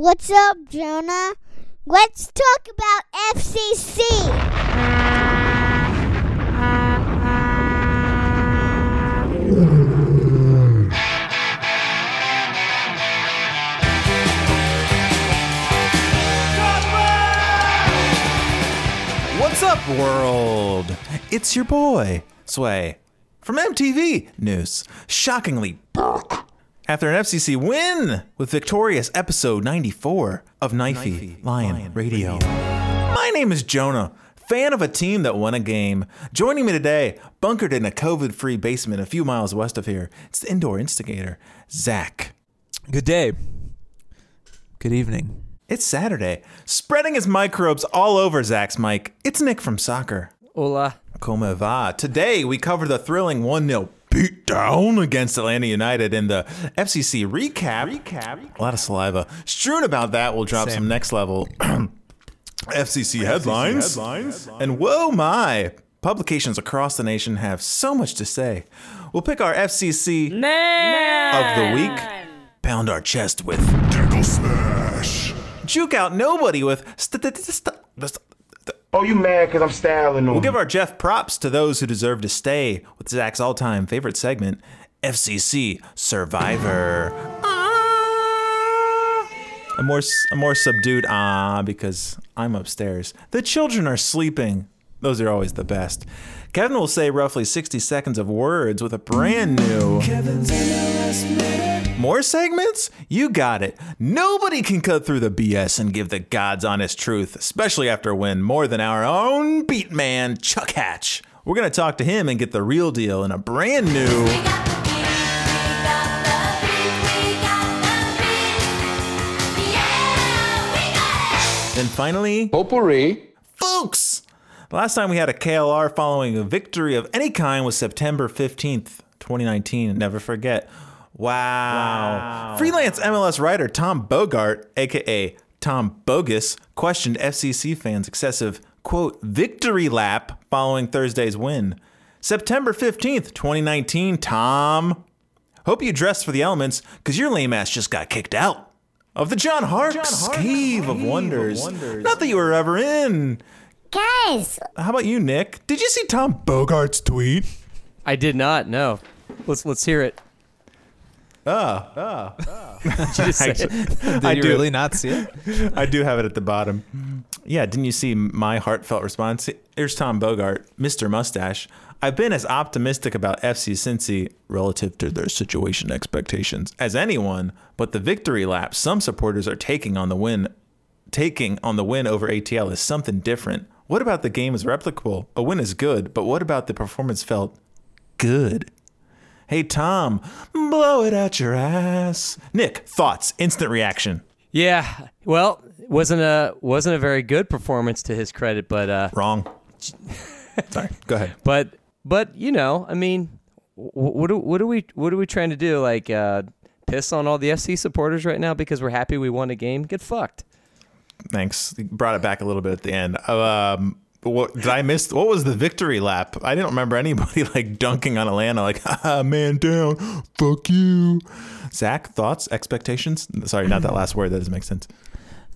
What's up, Jonah? Let's talk about FCC. What's up, world? It's your boy, Sway, from MTV News. Shockingly, after an FCC win with victorious episode 94 of Knifey Lion, Radio. My name is Jonah, fan of a team that won a game. Joining me today, bunkered in a COVID free basement a few miles west of here, it's the indoor instigator, Zach. Good day. Good evening. It's Saturday, spreading his microbes all over Zach's mic. It's Nick from soccer. Hola. Como va? Today we cover the thrilling 1 0 beatdown against Atlanta United in the FCC recap. Recap. A lot of saliva strewn about that. We'll drop Same. some next level FCC headlines. Headlines. And whoa, my. Publications across the nation have so much to say. We'll pick our FCC of the week, pound our chest with Tickle Smash. juke out nobody with st- st- st- st- Oh, you mad because I'm styling on We'll give our Jeff props to those who deserve to stay with Zach's all time favorite segment, FCC Survivor. Ah. A more, a more subdued ah because I'm upstairs. The children are sleeping. Those are always the best. Kevin will say roughly 60 seconds of words with a brand new. More segments? You got it. Nobody can cut through the BS and give the God's honest truth, especially after a win more than our own beat man, Chuck Hatch. We're going to talk to him and get the real deal in a brand new. Then finally, Potpourri. folks! The last time we had a KLR following a victory of any kind was September 15th, 2019. Never forget. Wow. Freelance MLS writer Tom Bogert, aka Tom Bogus, questioned FCC fans' excessive, quote, victory lap following Thursday's win. September 15th, 2019, Tom. Hope you dressed for the elements, because your lame ass just got kicked out of the John Hark's Cave of Wonders. Not that you were ever in. Guys, How about you, Nick? Did you see Tom Bogert's tweet? I did not. No. Let's let's hear it. Oh, Did you ah. just say? Did I you do. really not see it? I do have it at the bottom. Yeah, didn't you see my heartfelt response? Here's Tom Bogert, Mr. Mustache. I've been as optimistic about FC Cincy relative to their situation expectations as anyone, but the victory lap some supporters are taking on the win taking on the win over ATL is something different. What about the game is replicable? A win is good, but what about the performance felt good? Hey Tom, blow it out your ass. Nick, thoughts, instant reaction. Yeah. Well, it wasn't a wasn't a very good performance to his credit, but uh, Wrong. Sorry. Go ahead. but but you know, I mean, what do, what are we what are we trying to do? Like uh, piss on all the FC supporters right now because we're happy we won a game? Get fucked. Thanks. You brought it back a little bit at the end. Um, what did I miss? What was the victory lap? I didn't remember anybody like dunking on Atlanta, like, ah, man down, fuck you. Zach, thoughts, expectations? Sorry, not that last word. That doesn't make sense.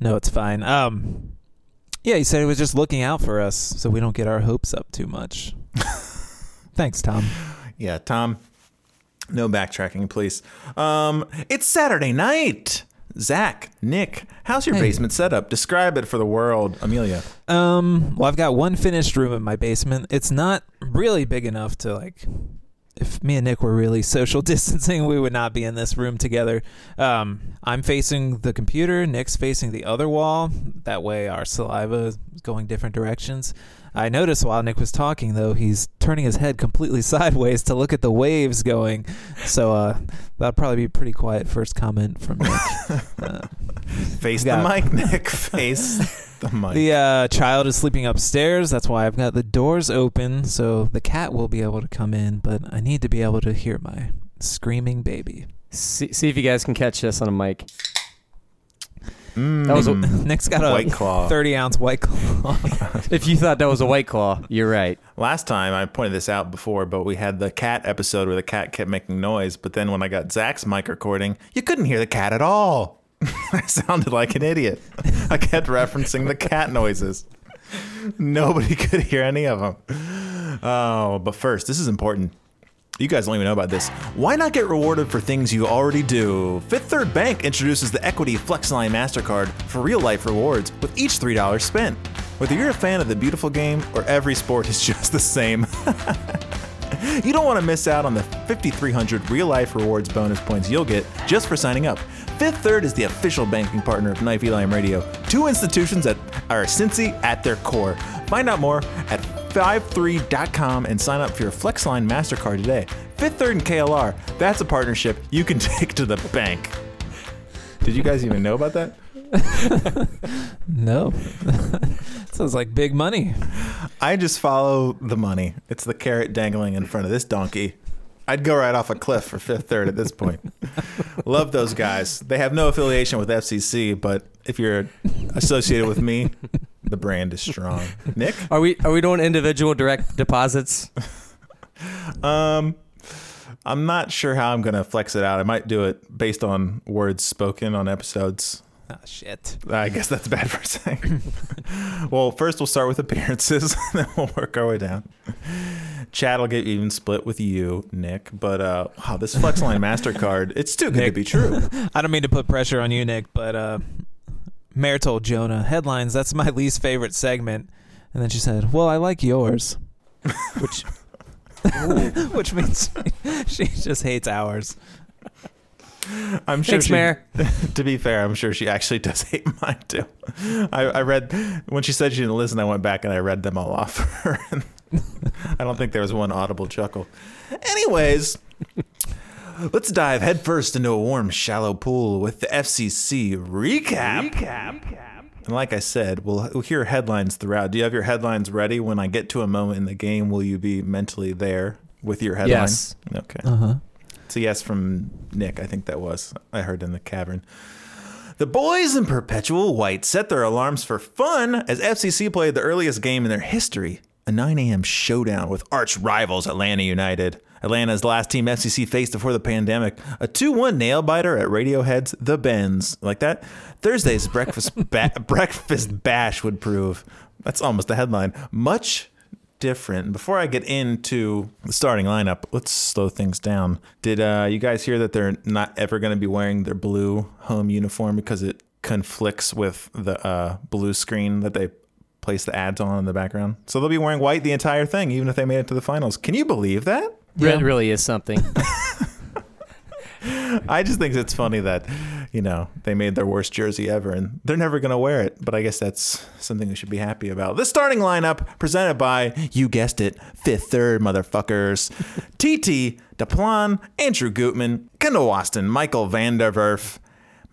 No, it's fine. Um, yeah, he said he was just looking out for us so we don't get our hopes up too much. Thanks, Tom. Yeah, Tom, no backtracking, please. Um, it's Saturday night. Zach, Nick, how's your Hey. basement setup? Describe it for the world, Amelia. Um, well, I've got one finished room in my basement. It's not really big enough to like. If me and Nick were really social distancing, we would not be in this room together. Um, I'm facing the computer. Nick's facing the other wall. That way, our saliva is going different directions. I noticed while Nick was talking, though, he's turning his head completely sideways to look at the waves going. So uh, that'll probably be a pretty quiet first comment from Nick. Uh, Face Got the mic, Nick. Face the mic. The uh, child is sleeping upstairs. That's why I've got the doors open so the cat will be able to come in, but I need to be able to hear my screaming baby. See, see if you guys can catch this on a mic. Mm. That was a, Nick's got a White Claw. 30 ounce white claw. if you thought that was a white claw, you're right. Last time I pointed this out before, but we had the cat episode where the cat kept making noise. But then when I got Zach's mic recording, you couldn't hear the cat at all. I sounded like an idiot. I kept referencing the cat noises. Nobody could hear any of them. Oh, but first, this is important. You guys don't even know about this. Why not get rewarded for things you already do? Fifth Third Bank introduces the Equity FlexLine MasterCard for real life rewards with each $3 spent. Whether you're a fan of the beautiful game or every sport is just the same. You don't want to miss out on the 5,300 real life rewards bonus points you'll get just for signing up. Fifth Third is the official banking partner of Knife Elam Radio, two institutions that are Cincy at their core. Find out more at 53.com and sign up for your FlexLine MasterCard today. Fifth Third and KLR, that's a partnership you can take to the bank. Did you guys even know about that? No. Sounds like big money. I just follow the money. It's the carrot dangling in front of this donkey. I'd go right off a cliff for fifth third at this point. Love those guys. They have no affiliation with FCC, but if you're associated with me, the brand is strong. Nick, Are we are we doing individual direct deposits? um, I'm not sure how I'm gonna flex it out. I might do it based on words spoken on episodes. Ah, shit. I guess that's bad for saying. well, first we'll start with appearances, then we'll work our way down. Chad will get even split with you, Nick. But uh, wow, this Flexline Mastercard, it's too good to be true. I don't mean to put pressure on you, Nick, but uh, Mare told Jonah, headlines, that's my least favorite segment. And then she said, Well, I like yours. Which which means she just hates ours. I'm sure Thanks, she, Mayor. to be fair, I'm sure she actually does hate mine too. I, I read when she said she didn't listen. I went back and I read them all off for her. I don't think there was one audible chuckle. Anyways, let's dive headfirst into a warm, shallow pool with the FCC recap. Recap. And like I said, we'll, we'll hear headlines throughout. Do you have your headlines ready? When I get to a moment in the game, will you be mentally there with your headline? Yes. Okay. Uh huh. It's a yes from Nick, I think that was. I heard in the cavern. The boys in Perpetual White set their alarms for fun as FCC played the earliest game in their history a 9 a.m. showdown with arch rivals Atlanta United. Atlanta's last team FCC faced before the pandemic, a 2 1 nail biter at Radiohead's The Bends. Like that? Thursday's breakfast, ba- breakfast bash would prove. That's almost the headline. Much different. Before I get into the starting lineup, let's slow things down. Did uh, you guys hear that they're not ever going to be wearing their blue home uniform because it conflicts with the uh, blue screen that they place the ads on in the background? So they'll be wearing white the entire thing, even if they made it to the finals. Can you believe that? Yeah. It really is something. I just think it's funny that, you know, they made their worst jersey ever and they're never going to wear it. But I guess that's something we should be happy about. The starting lineup presented by, you guessed it, fifth, third motherfuckers. TT, Deplan, Andrew Gutman, Kendall Waston, Michael Vanderwerf,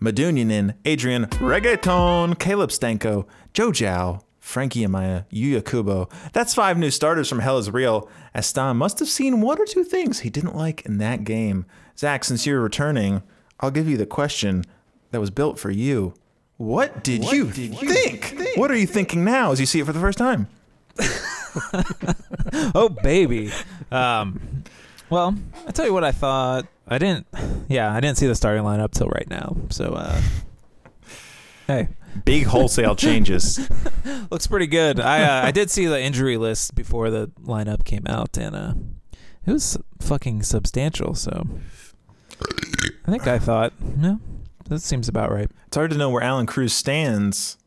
Medunjanin, Adrian Reggaeton, Caleb Stanko, Joe Gyau, Frankie Amaya, Yuya Kubo. That's five new starters from Hell is Real, as Stam must have seen one or two things he didn't like in that game. Zach, since you're returning, I'll give you the question that was built for you. What did, you, think? What are you thinking now as you see it for the first time? Oh baby. Um, well, I tell you what I thought. I didn't. Yeah, I didn't see the starting lineup till right now. So, uh, hey, Big wholesale changes. looks pretty good. I uh, I did see the injury list before the lineup came out, and uh, it was fucking substantial. So, I think I thought, no, that seems about right. It's hard to know where Allan Cruz stands.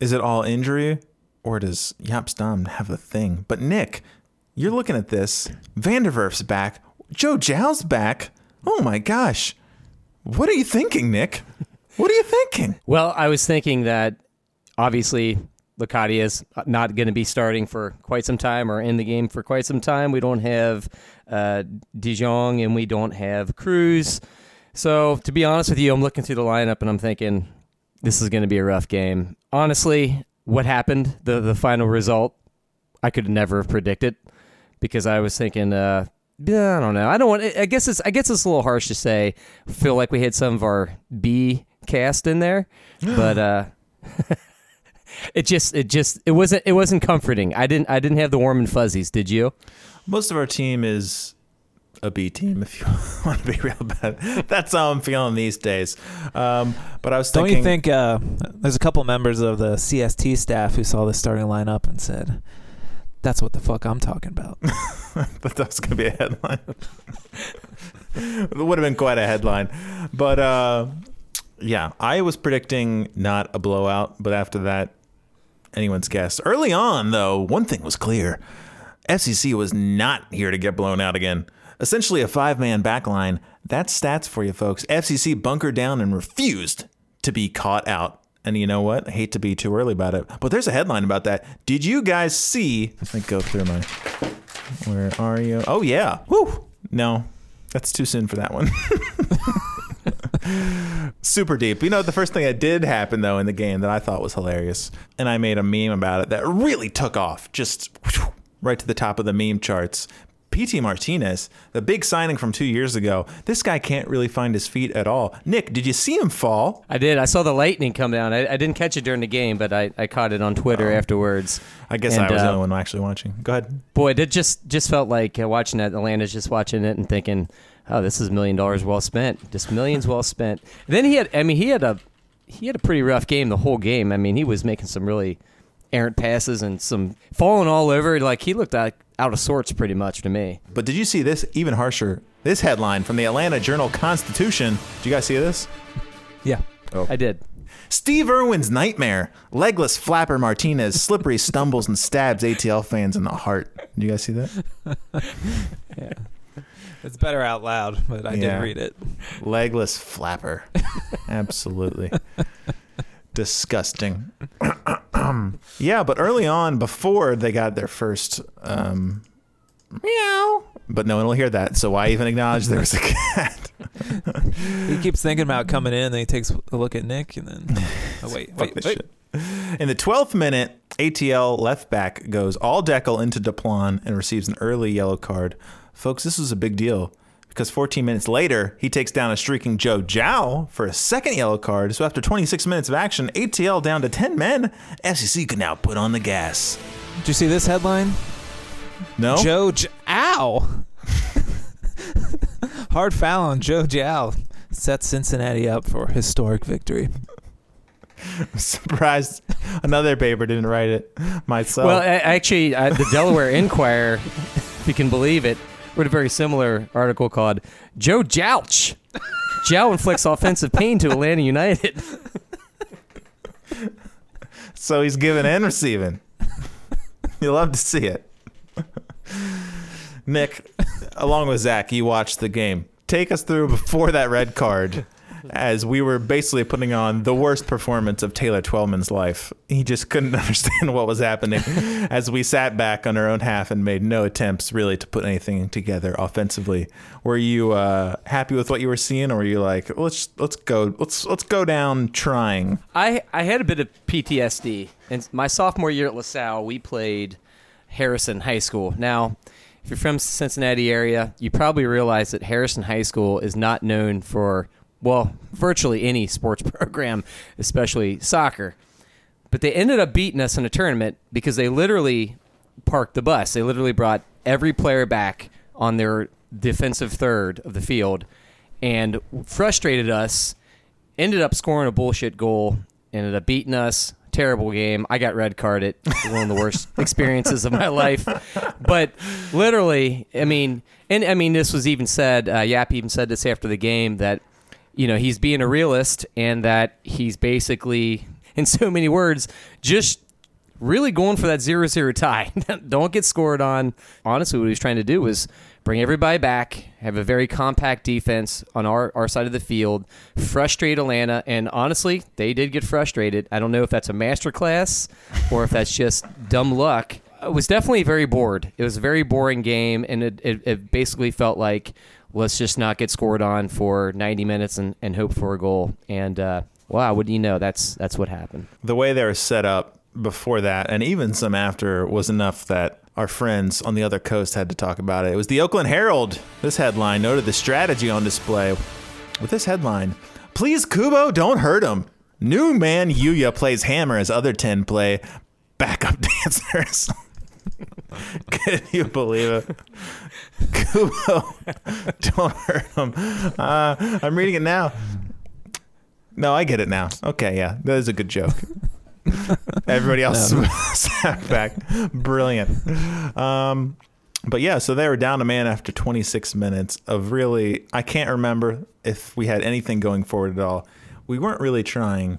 Is it all injury or does Jaap Stam have a thing? But Nick, you're looking at this. Vanderwerf's back. Joe Gyau's back. Oh my gosh. What are you thinking, Nick? What are you thinking? Well, I was thinking that obviously Locadia is not going to be starting for quite some time or in the game for quite some time. We don't have uh, Dijon and we don't have Cruz. So, to be honest with you, I'm looking through the lineup and I'm thinking this is going to be a rough game. Honestly, what happened, the, the final result, I could never have predicted because I was thinking, uh, I don't know. I don't want. I guess it's. I guess it's a little harsh to say. Feel like we had some of our B cast in there, but uh, it just. It just. It wasn't. It wasn't comforting. I didn't. I didn't have the warm and fuzzies. Did you? Most of our team is a B team if you want to be real about it. That's how I'm feeling these days. Um, but I was Don't thinking, you think uh, there's a couple members of the CST staff who saw the starting lineup and said, "That's what the fuck I'm talking about." that that going to be a headline? it would have been quite a headline. But uh, yeah, I was predicting not a blowout, but after that, anyone's guess. Early on, though, one thing was clear FCC was not here to get blown out again. Essentially, a five man backline. That's stats for you, folks. FCC bunkered down and refused to be caught out. And you know what? I hate to be too early about it, but there's a headline about that. Did you guys see? Let me go through my. Where are you? Oh, yeah. Woo! No, that's too soon for that one. Super deep. You know, the first thing that did happen, though, in the game that I thought was hilarious, and I made a meme about it that really took off, just right to the top of the meme charts. Pity Martinez, the big signing from two years ago, this guy can't really find his feet at all. Nick, did you see him fall? I did. I saw the lightning come down. I, I didn't catch it during the game, but I, I caught it on Twitter afterwards. I guess And, I was the uh, only one actually watching. Go ahead. Boy, it just just felt like uh, watching that. Atlanta's just watching it and thinking, "Oh, this is a million dollars well spent. Just millions well spent." then he had, I mean, he had a he had a pretty rough game the whole game. I mean, he was making some really errant passes and some falling all over. Like he looked out, out of sorts pretty much to me. But did you see this even harsher? This headline from the Atlanta Journal Constitution. Did you guys see this? yeah. Oh. I did. Steve Irwin's nightmare. Legless flapper Martinez slippery stumbles and stabs ATL fans in the heart. Did you guys see that? It's better out loud, but I Yeah. did read it. Legless flapper. Absolutely. Disgusting. yeah, but early on, before they got their first um, meow, but no one will hear that. So why even acknowledge there was a cat? He keeps thinking about coming in, and then he takes a look at Nick, and then oh wait, wait, wait. shit. In the 12th minute, ATL left back goes all decal into Duplan and receives an early yellow card. Folks, this was a big deal because 14 minutes later, he takes down a streaking Joe Gyau for a second yellow card. So after 26 minutes of action, ATL down to 10 men, FCC can now put on the gas. Did you see this headline? No? Joe J- Ow. Hard foul on Joe Gyau sets Cincinnati up for historic victory. I'm surprised another paper didn't write it myself. Well, actually, uh, the Delaware Inquirer, if you can believe it, wrote a very similar article called "Joe Jouch." Jow inflicts offensive pain to Atlanta United. so he's giving and receiving. you love to see it. Nick, along with Zach, you watched the game. Take us through before that red card, as we were basically putting on the worst performance of Taylor Twellman's life. He just couldn't understand what was happening as we sat back on our own half and made no attempts really to put anything together offensively. Were you uh, happy with what you were seeing, or were you like, let's let's go let's let's go down trying? I I had a bit of PTSD. and my sophomore year at LaSalle, we played Harrison High School. Now, if you're from Cincinnati area, you probably realize that Harrison High School is not known for well, virtually any sports program, especially soccer. But they ended up beating us in a tournament because they literally parked the bus. They literally brought every player back on their defensive third of the field and frustrated us ended up scoring a bullshit goal, ended up beating us. Terrible game. I got red carded. One of the worst experiences of my life. But literally, I mean, and I mean, this was even said. Uh, Jaap even said this after the game that you know he's being a realist and that he's basically, in so many words, just really going for that 0-0 tie. Don't get scored on. Honestly, what he was trying to do was bring everybody back, have a very compact defense on our, our side of the field, frustrate Atlanta, and honestly, they did get frustrated. I don't know if that's a masterclass or if that's just dumb luck. I was definitely very bored. It was a very boring game, and it, it, it basically felt like let's just not get scored on for 90 minutes and, and hope for a goal. And uh, wow, what do you know? That's that's what happened. the way they were set up before that and even some after was enough that our friends on the other coast had to talk about it. It was the Oakland Herald. This headline noted the strategy on display with this headline Please, Kubo, don't hurt him. New man Yuya plays hammer as other 10 play backup dancers. Can you believe it? Kubo, don't hurt him. Uh, I'm reading it now. No, I get it now. Okay, yeah, that is a good joke. Everybody else sat back. Brilliant. Um, but yeah, so they were down a man after 26 minutes of really, I can't remember if we had anything going forward at all. We weren't really trying,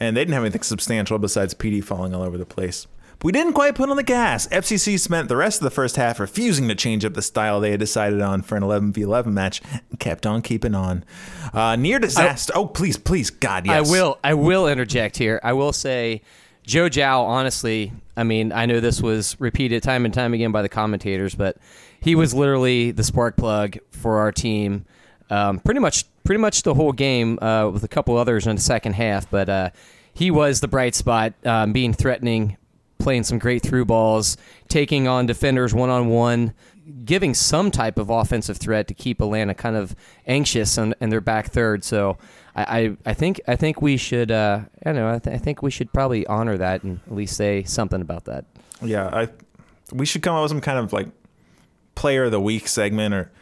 and they didn't have anything substantial besides Pity falling all over the place. We didn't quite put on the gas. FCC spent the rest of the first half refusing to change up the style they had decided on for an 11v11 match and kept on keeping on. Uh, near disaster. oh, please, please, God, yes. I will. I will interject here. I will say, Joe Gyau. Honestly, I mean, I know this was repeated time and time again by the commentators, but he was literally the spark plug for our team. Um, pretty much, pretty much the whole game, uh, with a couple others in the second half. But uh, he was the bright spot, um, being threatening, playing some great through balls, taking on defenders one on one, giving some type of offensive threat to keep Atlanta kind of anxious and, their back third. So I, I, I think I think we should uh, I don't know I, th- I think we should probably honor that and at least say something about that. Yeah, I. We should come up with some kind of like player of the week segment or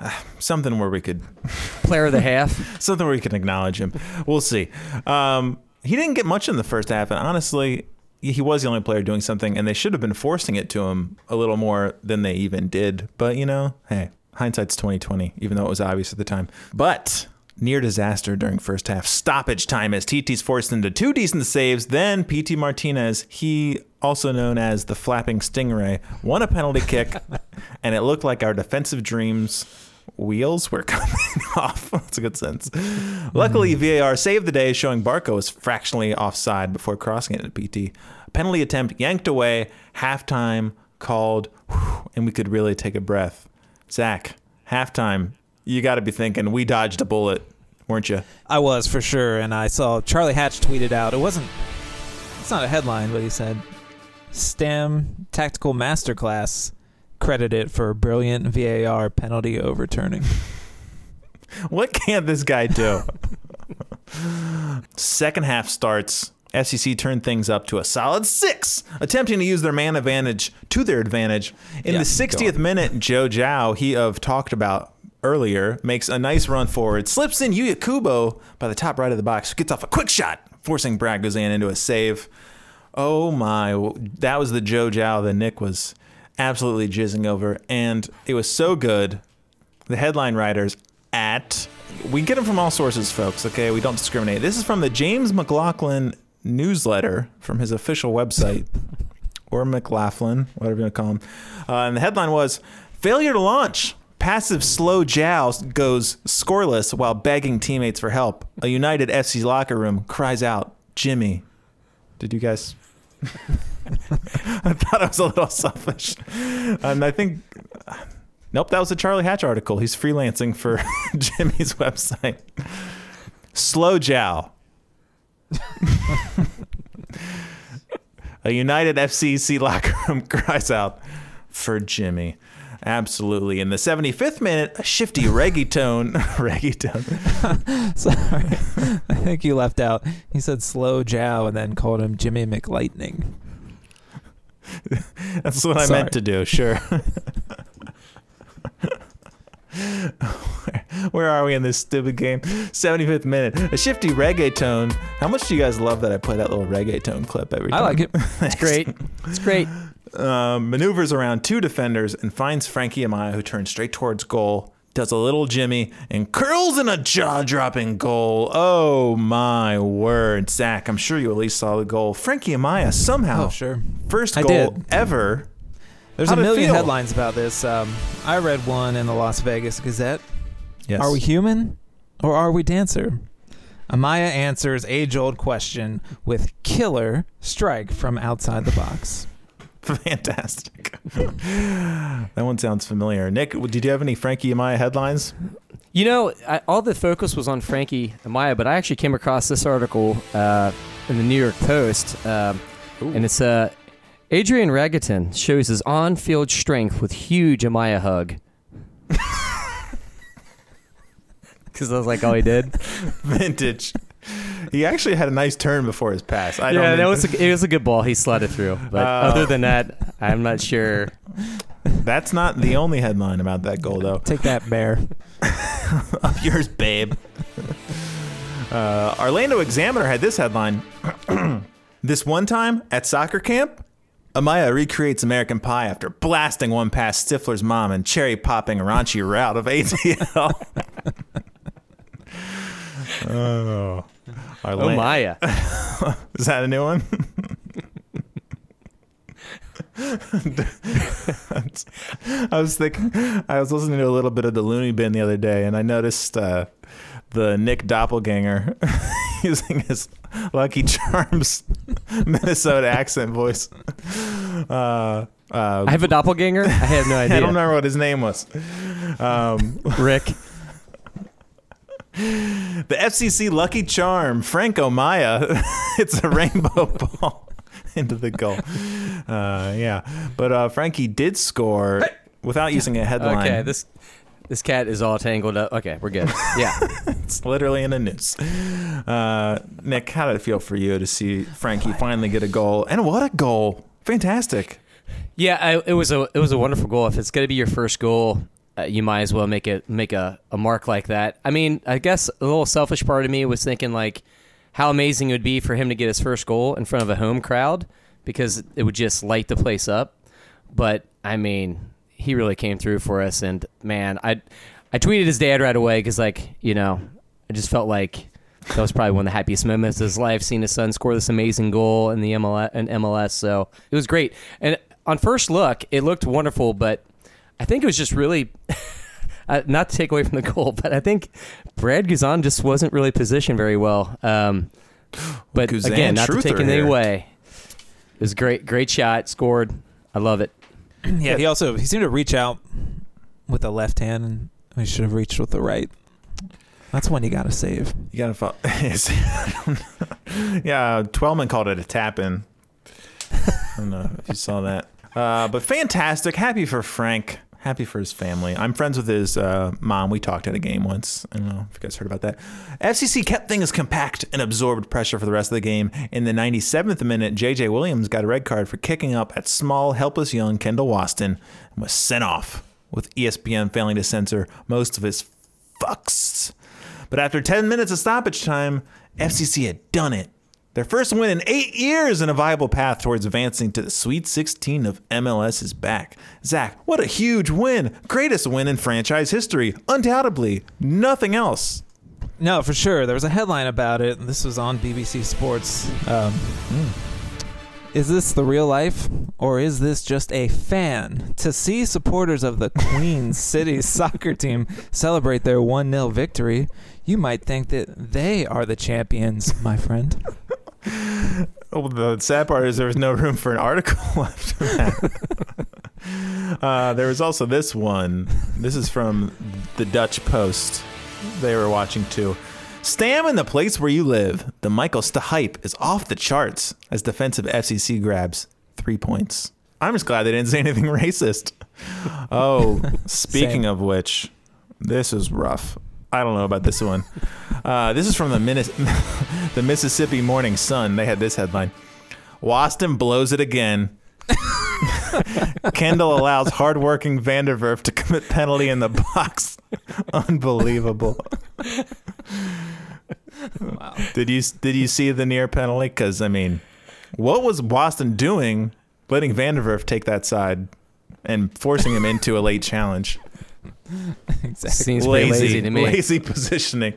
uh, something where we could Player of the half. something where we can acknowledge him. We'll see. Um, he didn't get much in the first half, and honestly, he was the only player doing something, and they should have been forcing it to him a little more than they even did. But you know, hey, hindsight's twenty twenty, even though it was obvious at the time. But near disaster during first half stoppage time as TT's forced into two decent saves. Then Pity Martinez, he also known as the flapping stingray, won a penalty kick, and it looked like our defensive dreams wheels were coming off. That's a good sense. Luckily, hmm. VAR saved the day, showing Barco was fractionally offside before crossing it at Pity. Penalty attempt yanked away, halftime called, whew, and we could really take a breath. Zach, halftime, you got to be thinking we dodged a bullet, weren't you? I was for sure, and I saw Charlie Hatch tweeted out. It wasn't. It's not a headline, but he said, "Stam Tactical Masterclass credited for brilliant VAR penalty overturning." What can this guy do? Second half starts. SEC turned things up to a solid six, attempting to use their man advantage to their advantage. In Yeah, the 60th minute, Joe Gyau, he of talked about earlier, makes a nice run forward, slips in Yuya Kubo by the top right of the box, gets off a quick shot, forcing Brad Guzan into a save. Oh my, that was the Joe Gyau that Nick was absolutely jizzing over. And it was so good the headline writers at we get them from all sources folks okay? We don't discriminate. This is from the james mclaughlin newsletter from his official website or mclaughlin whatever you want to call him. Uh, and the headline was failure to launch. Passive slow jow goes scoreless while begging teammates for help. A united fc locker room cries out jimmy did you guys I thought I was a little selfish. And I think Nope, that was a Charlie Hatch article. He's freelancing for Jimmy's website. Slow Jow. a United FCC locker room cries out for Jimmy. Absolutely. In the 75th minute, a shifty reggaeton. reggaeton. Sorry, I think you left out. He said "slow Jow" and then called him Jimmy McLightning. That's what I meant to do, sure. where, are we in this stupid game? 75th minute. A shifty reggaeton. How much do you guys love that I play that little reggaeton clip every time? I like it. It's great. It's great. um, maneuvers around two defenders and finds Frankie Amaya, who turns straight towards goal. Does a little Jimmy and curls in a jaw-dropping goal. Oh my word, Zach! I'm sure you at least saw the goal. Frankie Amaya somehow Oh, sure. first goal ever. There's How'd a million headlines about this. Um, I read one in the Las Vegas Gazette. Yes. Are we human or are we dancer? Amaya answers age old question with killer strike from outside the box. Fantastic. that one sounds familiar. Nick, did you have any Frankie Amaya headlines? You know, I, all the focus was on Frankie Amaya, but I actually came across this article uh, in the New York Post, um, and it's uh, Adrian Ragaton shows his on-field strength with huge Amaya hug. Because I was like, all he did. Vintage. He actually had a nice turn before his pass. I yeah, don't that was a, it was a good ball. He slid it through. But Oh. other than that, I'm not sure. That's not the only headline about that goal, though. Take that, Bear. Up yours, babe. Uh, Orlando Examiner had this headline. this one time at soccer camp, Amaya recreates American Pie after blasting one past Stifler's mom and cherry popping a raunchy route of ATL. oh. Oh, Orlando- Maya. Is that a new one? I was thinking, I was listening to a little bit of the Looney Bin the other day, and I noticed uh, the Nick Doppelganger using his Lucky Charms Minnesota accent voice. Uh, uh, I have a doppelganger. I have no idea. I don't remember what his name was. Um, Rick. The FCC Lucky Charm, Franco Maya. it's a rainbow ball into the goal. Uh, yeah, but uh, Frankie did score without using a headline. Okay, this this cat is all tangled up. Okay, we're good. Yeah. it's literally in a noose. Uh, Nick, how did it feel for you to see Frankie finally get a goal? And what a goal! Fantastic. Yeah, I, it was a it was a wonderful goal. If it's going to be your first goal, uh, you might as well make it make a, a mark like that. I mean, I guess a little selfish part of me was thinking like how amazing it would be for him to get his first goal in front of a home crowd because it would just light the place up. But I mean, he really came through for us, and man, I I tweeted his dad right away because like you know I just felt like. That was probably one of the happiest moments of his life, seeing his son score this amazing goal in the MLS. In MLS, so it was great. And on first look, it looked wonderful, but I think it was just really uh, not to take away from the goal, but I think Brad Guzan just wasn't really positioned very well. Um, but Guzan again, not to take anything here. away, it was great. Great shot, scored. I love it. Yeah, he also he seemed to reach out with the left hand, and he should have reached with the right. That's one you got to save. You gotta follow. yeah, Twellman called it a tap in. I don't know if you saw that. Uh, but fantastic. Happy for Frank. Happy for his family. I'm friends with his uh, mom. We talked at a game once. I don't know if you guys heard about that. FCC kept things compact and absorbed pressure for the rest of the game. In the 97th minute, JJ Williams got a red card for kicking up at small, helpless young Kendall Waston and was sent off, with ESPN failing to censor most of his fucks. But after 10 minutes of stoppage time, FCC had done it. Their first win in eight years and a viable path towards advancing to the Sweet 16 of MLS is back. Zach, what a huge win! Greatest win in franchise history, undoubtedly. Nothing else. No, for sure. There was a headline about it, and this was on BBC Sports. Um, Is this the real life, or is this just a fan? To see supporters of the Queen City soccer team celebrate their 1 0 victory, you might think that they are the champions, my friend. Oh, the sad part is there was no room for an article after that. uh, there was also this one. This is from the Dutch Post. They were watching too. Stam in the place where you live. The Michael Sta hype is off the charts as defensive FCC grabs three points. I'm just glad they didn't say anything racist. Oh, speaking Same. of which, this is rough. I don't know about this one. Uh, this is from the, Minnes- the Mississippi Morning Sun. They had this headline Waston blows it again. Kendall allows hardworking Vanderwerf to commit penalty in the box. Unbelievable. Wow. Did you did you see the near penalty? Because I mean, what was Waston doing, letting Vanderwerf take that side and forcing him into a late challenge? exactly. Seems pretty lazy to me. lazy positioning.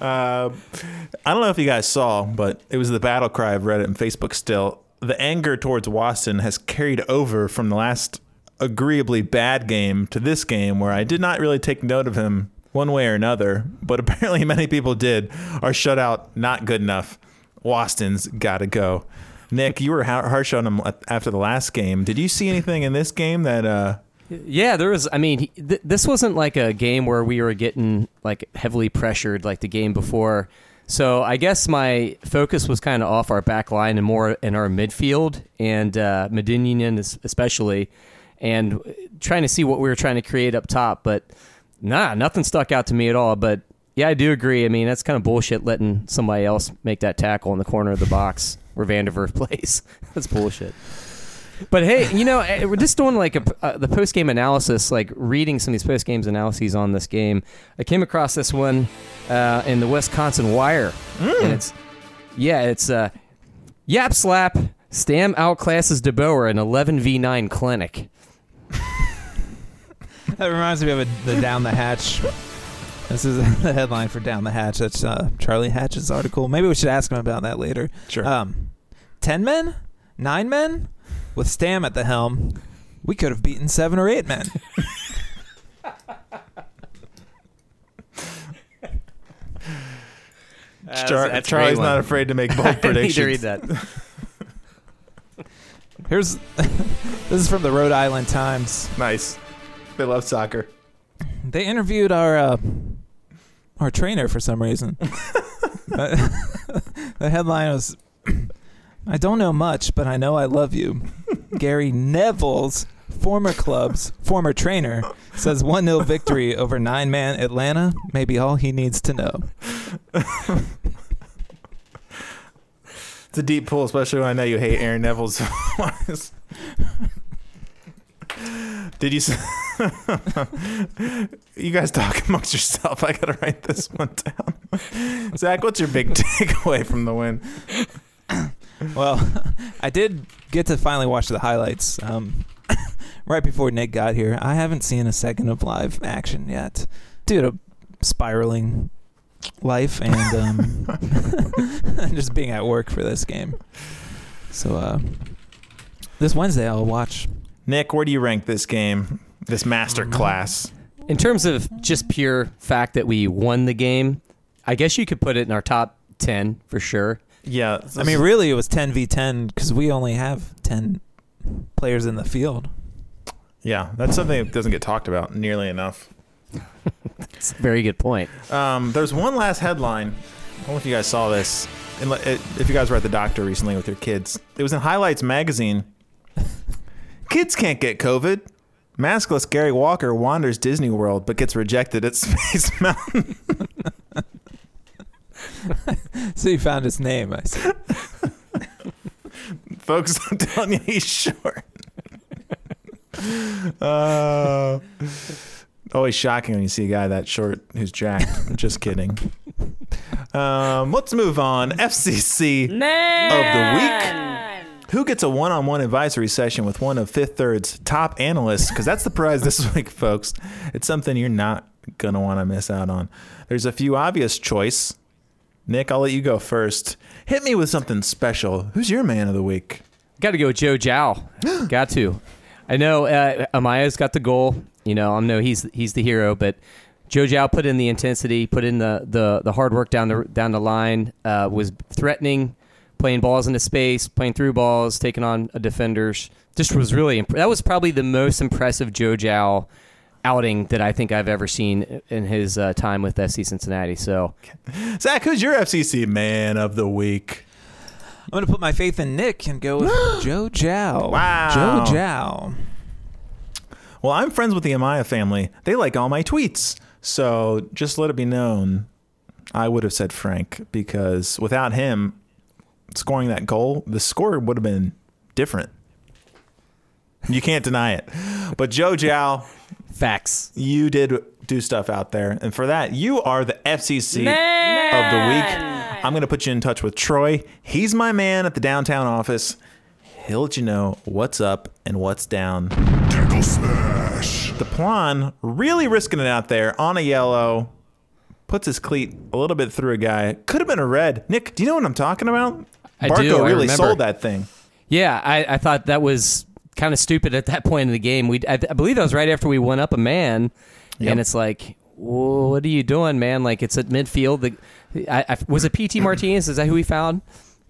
uh, I don't know if you guys saw, but it was the battle cry of Reddit and Facebook. Still, the anger towards Waston has carried over from the last agreeably bad game to this game, where I did not really take note of him one way or another, but apparently many people did. Our shutout not good enough. Waston's got to go. Nick, you were harsh on him after the last game. Did you see anything in this game that? Uh, Yeah, there was. I mean, th- this wasn't like a game where we were getting like heavily pressured like the game before. So I guess my focus was kind of off our back line and more in our midfield and uh, Medinian especially, and trying to see what we were trying to create up top. But nah, nothing stuck out to me at all. But yeah, I do agree. I mean, that's kind of bullshit letting somebody else make that tackle in the corner of the box where Vanderwerf plays. that's bullshit. But hey, you know, eh, we're just doing like a, uh, the post game analysis, like reading some of these post games analyses on this game. I came across this one uh, in the Wisconsin Wire, and it's yeah, it's uh, Yap Slap Stam outclasses DeBoer in 11 v 9 clinic. That reminds me of a, the Down the Hatch. This is the headline for Down the Hatch. That's uh, Charlie Hatch's article. Maybe we should ask him about that later. Sure. Um, ten men, nine men, with Stam at the helm, we could have beaten seven or eight men. Char- that's Charlie's not afraid to make bold predictions. I need predictions. to read that. Here's this is from the Rhode Island Times. Nice. They love soccer. They interviewed our uh, our trainer for some reason. the headline was, "I don't know much, but I know I love you." Gary Neville's former club's former trainer says one 0 victory over nine man Atlanta may be all he needs to know. It's a deep pull, especially when I know you hate Aaron Neville's. Did you? you guys talk amongst yourself. I gotta write this one down. Zach, what's your big takeaway from the win? Well, I did get to finally watch the highlights um, right before Nick got here. I haven't seen a second of live action yet due to spiraling life and um, just being at work for this game. So uh, this Wednesday I'll watch. Nick, where do you rank this game? This master class? In terms of just pure fact that we won the game, I guess you could put it in our top 10 for sure. Yeah. I mean, really, it was 10 v 10 because we only have 10 players in the field. yeah, that's something that doesn't get talked about nearly enough. It's a very good point. Um, there's one last headline. I don't know if you guys saw this. If you guys were at the doctor recently with your kids, it was in Highlights magazine. Kids can't get COVID. Maskless Gary Walker wanders Disney World but gets rejected at Space Mountain. So you found his name, I see. Folks, I'm telling you, he's short. uh, always shocking when you see a guy that short who's jacked. Just kidding. Um, let's move on. FCC of the week. Who gets a one-on-one advisory session with one of Fifth Third's top analysts? Because that's the prize this week, folks. It's something you're not gonna want to miss out on. There's a few obvious choice. Nick, I'll let you go first. Hit me with something special. Who's your man of the week? Got to go Joe Gyau. got to. I know uh, Amaya's got the goal. You know, I know he's he's the hero, but Joe Gyau put in the intensity, put in the the, the hard work down the down the line. Uh, was threatening, playing balls into space, playing through balls, taking on defenders. Just was really imp- that was probably the most impressive Joe Gyau outing that I think I've ever seen in his uh, time with FC Cincinnati. So Zach, who's your FCC man of the week? I'm going to put my faith in Nick and go with Joe Gyau. Wow. Joe Gyau. Well, I'm friends with the Amaya family. They like all my tweets. So just let it be known, I would have said Frank because without him scoring that goal, the score would have been different. You can't deny it. But Joe Gyau, facts. you did do stuff out there. And for that, you are the FCC of the week. I'm going to put you in touch with Troy. He's my man at the downtown office. He'll let you know what's up and what's down. Tackle smash. The Plan really risking it out there on a yellow. Puts his cleat a little bit through a guy. Could have been a red. Nick, do you know what I'm talking about? I Barco do, I really remember. sold that thing. Yeah, I, I thought that was kind of stupid at that point in the game. We, I, I believe that was right after we went up a man, Yep. and it's like, what are you doing, man? Like it's at midfield. The, I, I, was it Pity Martinez? Is that who we found?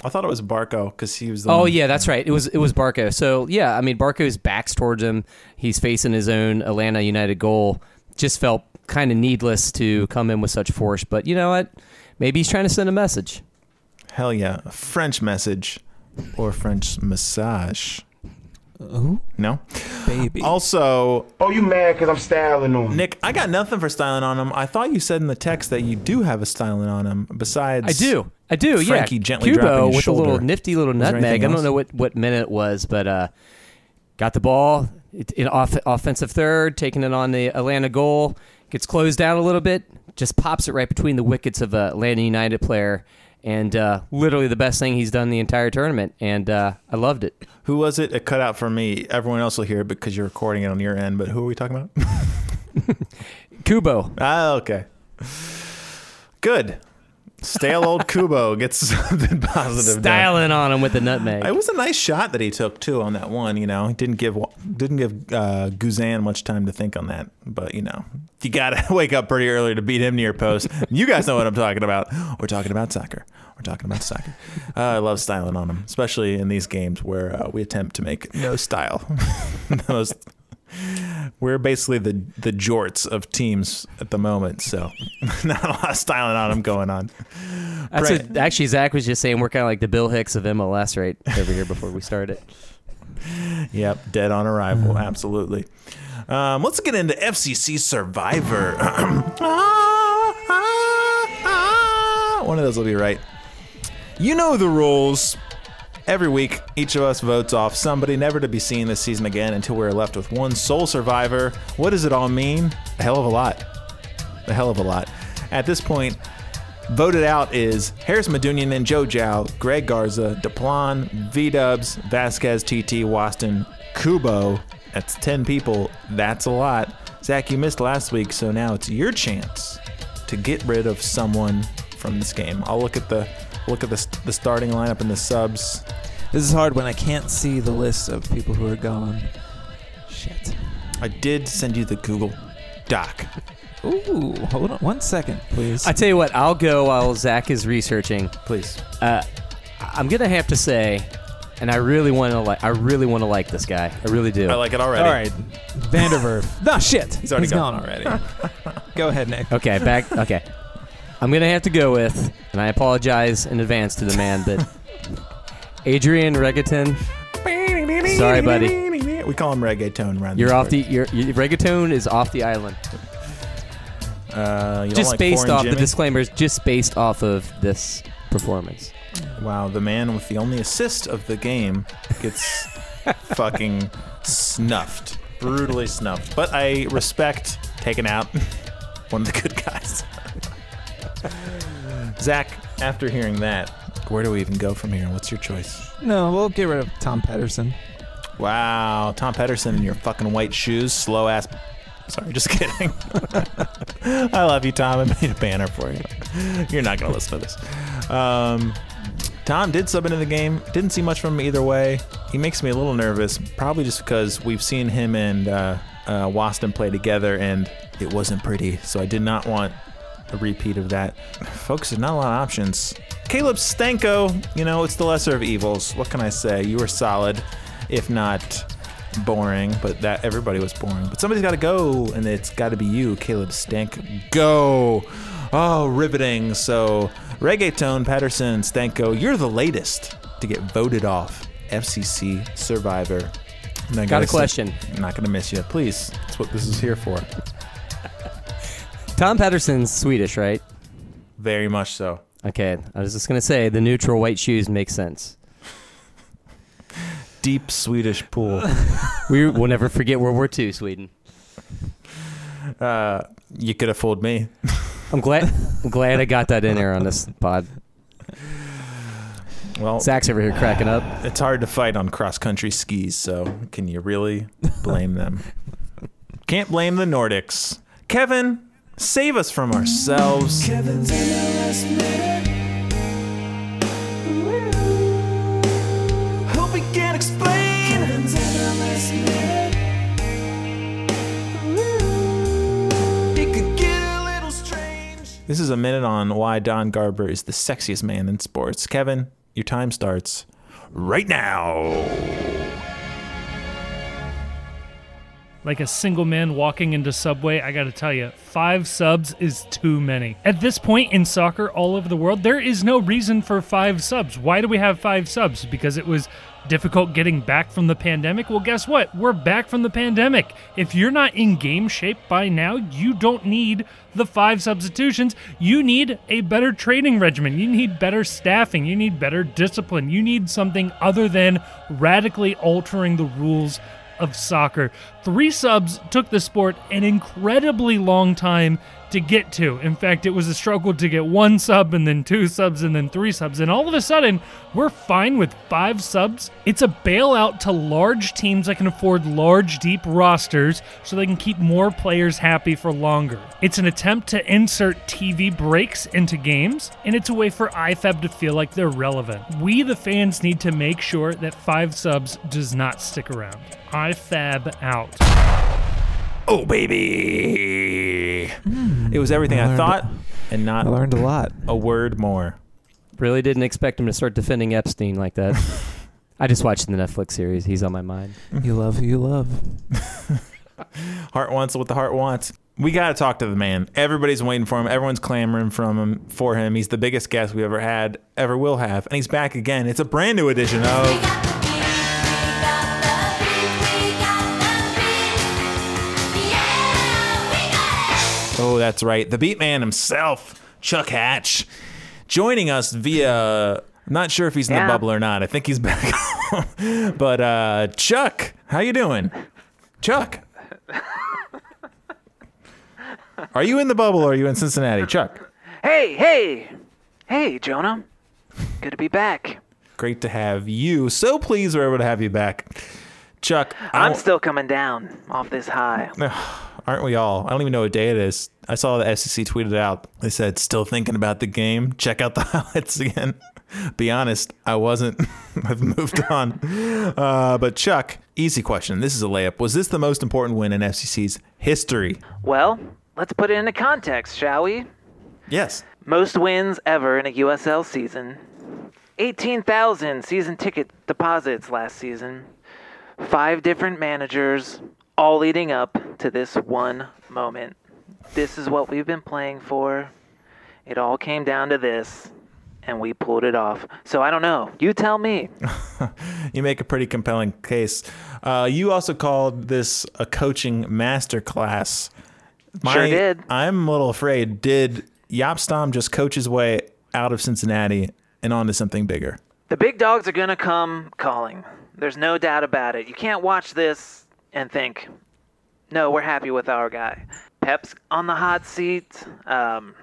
I thought it was Barco because he was the Oh one- yeah, that's right. It was it was Barco. So yeah, I mean Barco's back's towards him. He's facing his own Atlanta United goal. Just felt kind of needless to come in with such force. But you know what? Maybe he's trying to send a message. Hell yeah. A French message or French massage. Ooh, No? baby. Also, Oh, you mad because I'm styling on. Him. Nick, I got nothing for styling on him. I thought you said in the text that you do have a styling on him besides. I do. I do. Frankie yeah. gently Kubo dropping his with a little nifty little nutmeg. I don't know what, what minute it was, but uh, got the ball it- in off, offensive third, taking it on the Atlanta goal, gets closed down a little bit, just pops it right between the wickets of a Atlanta United player, and uh, literally the best thing he's done the entire tournament, and uh, I loved it. Who was it? It cut out for me. Everyone else will hear it because you're recording it on your end. But who are we talking about? Kubo, ah, okay. Good. Stale old Kubo gets something positive. done. styling on him with the nutmeg. It was a nice shot that he took too on that one. You know, he didn't give didn't give uh, Guzan much time to think on that. But you know, you gotta wake up pretty early to beat him near post. you guys know what I'm talking about. We're talking about soccer. We're talking about soccer. Uh, I love styling on him, especially in these games where uh, we attempt to make no style. Those, we're basically the the jorts of teams at the moment, so not a lot of styling on them going on. That's what, actually Zach was just saying we're kind of like the Bill Hicks of MLS right over here before we started. Yep, dead on arrival. Absolutely. Um, let's get into FCC Survivor. Ah, ah, ah. One of those will be right. You know the rules. Every week, each of us votes off somebody never to be seen this season again until we're left with one sole survivor. What does it all mean? A hell of a lot. A hell of a lot. At this point, Voted out is Haris Medunjanin and Joe Gyau, Greg Garza, Deplagne, V Dubs, Vazquez, TT, Waston, Kubo. That's 10 people. That's a lot. Zach, you missed last week, so now it's your chance to get rid of someone from this game. I'll look at the look at the, the starting lineup and the subs. This is hard when I can't see the list of people who are gone. Shit. I did send you the Google Doc. Ooh, hold on one second, please. I tell you what, I'll go while Zach is researching. Please. Uh, I'm gonna have to say, and I really want to like, I really want to like this guy. I really do. I like it already. All right, van der Werf. no shit, He's already gone. gone. already. Go ahead, Nick. Okay, back. Okay, I'm gonna have to go with, and I apologize in advance to the man, but Adrien Regattin, Sorry, buddy. We call him reggaeton around you're off the. parts. Your, your reggaeton is off the island. Uh, you Just like based off the disclaimers, just based off of this performance. Wow, the man with the only assist of the game gets fucking snuffed. Brutally snuffed. But I respect taking out one of the good guys. Zach, after hearing that, where do we even go from here? What's your choice? No, we'll get rid of Tom Pettersson. Wow, Tom Pettersson in your fucking white shoes, slow ass. Sorry, just kidding. I love you, Tom. I made a banner for you. You're not gonna listen to this. Um, Tom did sub into the game. Didn't see much from him either way. He makes me a little nervous, probably just because we've seen him and uh, uh, Waston play together, and it wasn't pretty. So I did not want a repeat of that. Folks, there's not a lot of options. Caleb Stanko, you know, it's the lesser of evils. What can I say? You were solid, if not boring, but that everybody was boring. But somebody's got to go, and it's got to be you, Caleb Stank. Go! Oh, riveting. So, Reggaeton, Pettersson, Stanko, you're the latest to get voted off FCC Survivor. Got a question. I'm not going to miss you. Please. That's what this is here for. Tom Pettersson's Swedish, right? Very much so. Okay, I was just gonna say the neutral white shoes make sense. Deep Swedish pool. We will never forget World War II, Sweden. Uh, you could have fooled me. I'm glad. I'm glad I got that in there on this pod. Well, Zach's over here cracking up. it's hard to fight on cross country skis, so can you really blame them? Can't blame the Nordics. Kevin, save us from ourselves. Hope we can explain. It could get a little strange. This is a minute on why Don Garber is the sexiest man in sports. Kevin, your time starts right now. Like a single man walking into Subway, I gotta tell you, five subs is too many. At this point in soccer all over the world, there is no reason for five subs. Why do we have five subs? Because it was difficult getting back from the pandemic? Well, guess what? We're back from the pandemic. If you're not in game shape by now, you don't need the five substitutions. You need a better training regimen. You need better staffing. You need better discipline. You need something other than radically altering the rules of soccer. Three subs took the sport an incredibly long time to get to. In fact, it was a struggle to get one sub and then two subs and then three subs. And all of a sudden, we're fine with five subs. It's a bailout to large teams that can afford large, deep rosters so they can keep more players happy for longer. It's an attempt to insert TV breaks into games, and it's a way for IFAB to feel like they're relevant. We, the fans, need to make sure that five subs does not stick around. IFAB out. Oh, baby. it was everything I, learned- thought and not I learned a lot. a word more. Really didn't expect him to start defending Epstein like that. I just watched the Netflix series. He's on my mind. You love who you love. Heart wants what the heart wants. We got to talk to the man. Everybody's waiting for him. Everyone's clamoring from him for him. He's the biggest guest we ever had, ever will have, and he's back again. It's a brand new edition of Oh, that's right. The beat man himself, Chuck Hatch, joining us via not sure if he's in Yeah. the bubble or not. I think he's back. but uh Chuck, how you doing? Chuck. Are you in the bubble or are you in Cincinnati? Chuck. Hey, hey, hey, Jonah. Good to be back. Great to have you. So pleased we're able to have you back. Chuck, I'm still coming down off this high. aren't we all? I don't even know what day it is. I saw the FCC tweeted out. They said, "Still thinking about the game. Check out the highlights again." Be honest, I wasn't. I've moved on. Uh, but Chuck, easy question. This is a layup. Was this the most important win in FCC's history? Well, let's put it into context, shall we? Yes. Most wins ever in a USL season. 18,000 season ticket deposits last season. Five different managers, all leading up to this one moment. This is what we've been playing for. It all came down to this, and we pulled it off. So I don't know. You tell me. You make a pretty compelling case. Uh, you also called this a coaching masterclass. Sure did. I'm a little afraid. Did Jaap Stam just coach his way out of Cincinnati and onto something bigger? The big dogs are going to come calling. There's no doubt about it. You can't watch this and think, no, we're happy with our guy. Pep's on the hot seat. Um,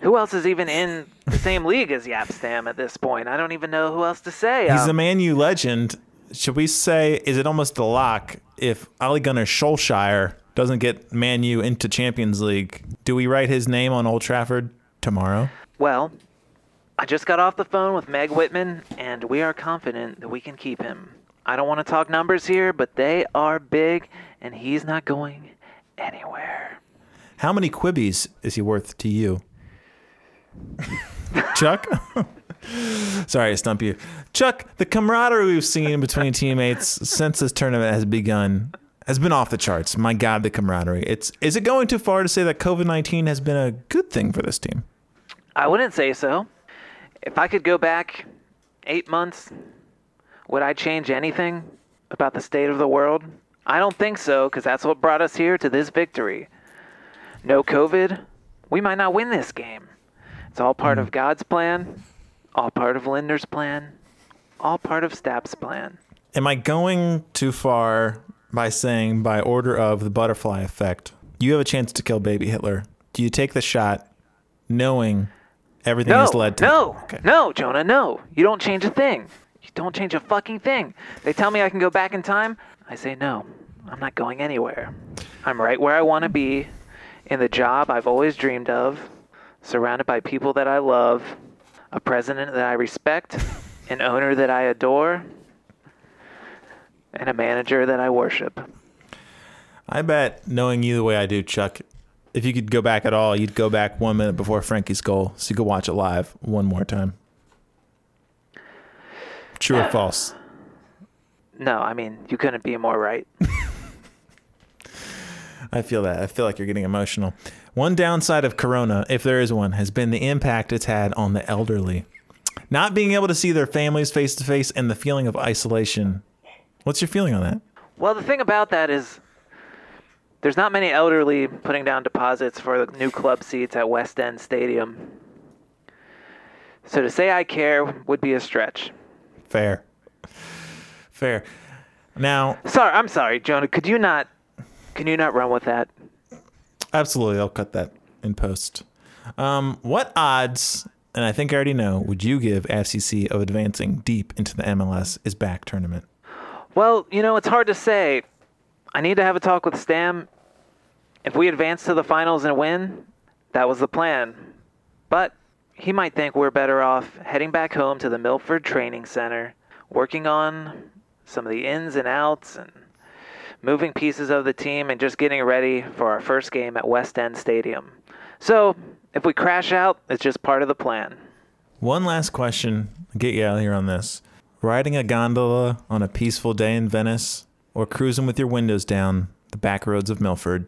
who else is even in the same league as Jaap Stam at this point? I don't even know who else to say. He's Um, a Man U legend. Should we say, is it almost a lock if Ole Gunnar Solskjaer doesn't get Man U into Champions League? Do we write his name on Old Trafford tomorrow? well, I just got off the phone with Meg Whitman, and we are confident that we can keep him. I don't want to talk numbers here, but they are big, and he's not going anywhere. How many quibbies is he worth to you? Chuck? Sorry, I stump you. Chuck, the camaraderie we've seen between teammates since this tournament has begun has been off the charts. My God, the camaraderie. It's is it going too far to say that COVID nineteen has been a good thing for this team? I wouldn't say so. If I could go back eight months, would I change anything about the state of the world? I don't think so, because that's what brought us here to this victory. No COVID, we might not win this game. It's all part of mm. God's plan, all part of Lindner's plan, all part of Stapp's plan. Am I going too far by saying by order of the butterfly effect? You have a chance to kill baby Hitler. Do you take the shot knowing everything No, has led to no, Okay. no, Jonah, no. You don't change a thing. You don't change a fucking thing. They tell me I can go back in time. I say no. I'm not going anywhere. I'm right where I want to be, in the job I've always dreamed of, surrounded by people that I love, a president that I respect, an owner that I adore, and a manager that I worship. I bet knowing you the way I do, Chuck, if you could go back at all, you'd go back one minute before Frankie's goal so you could watch it live one more time. True or uh, false? No, I mean, you couldn't be more right. I feel that. I feel like you're getting emotional. One downside of Corona, if there is one, has been the impact it's had on the elderly. Not being able to see their families face to face and the feeling of isolation. What's your feeling on that? Well, the thing about that is there's not many elderly putting down deposits for the new club seats at West End Stadium. So to say I care would be a stretch. Fair. Fair. Now, Sorry, I'm sorry, Jonah. Could you not? Can you not run with that? absolutely, I'll cut that in post. Um, what odds, and I think I already know, would you give FCC of advancing deep into the MLS is back tournament? Well, you know, it's hard to say. I need to have a talk with Stam. If we advance to the finals and win, that was the plan. But he might think we're better off heading back home to the Milford Training Center, working on some of the ins and outs and moving pieces of the team and just getting ready for our first game at West End Stadium. So, if we crash out, it's just part of the plan. One last question, get you out of here on this. Riding a gondola on a peaceful day in Venice or cruising with your windows down the back roads of Milford?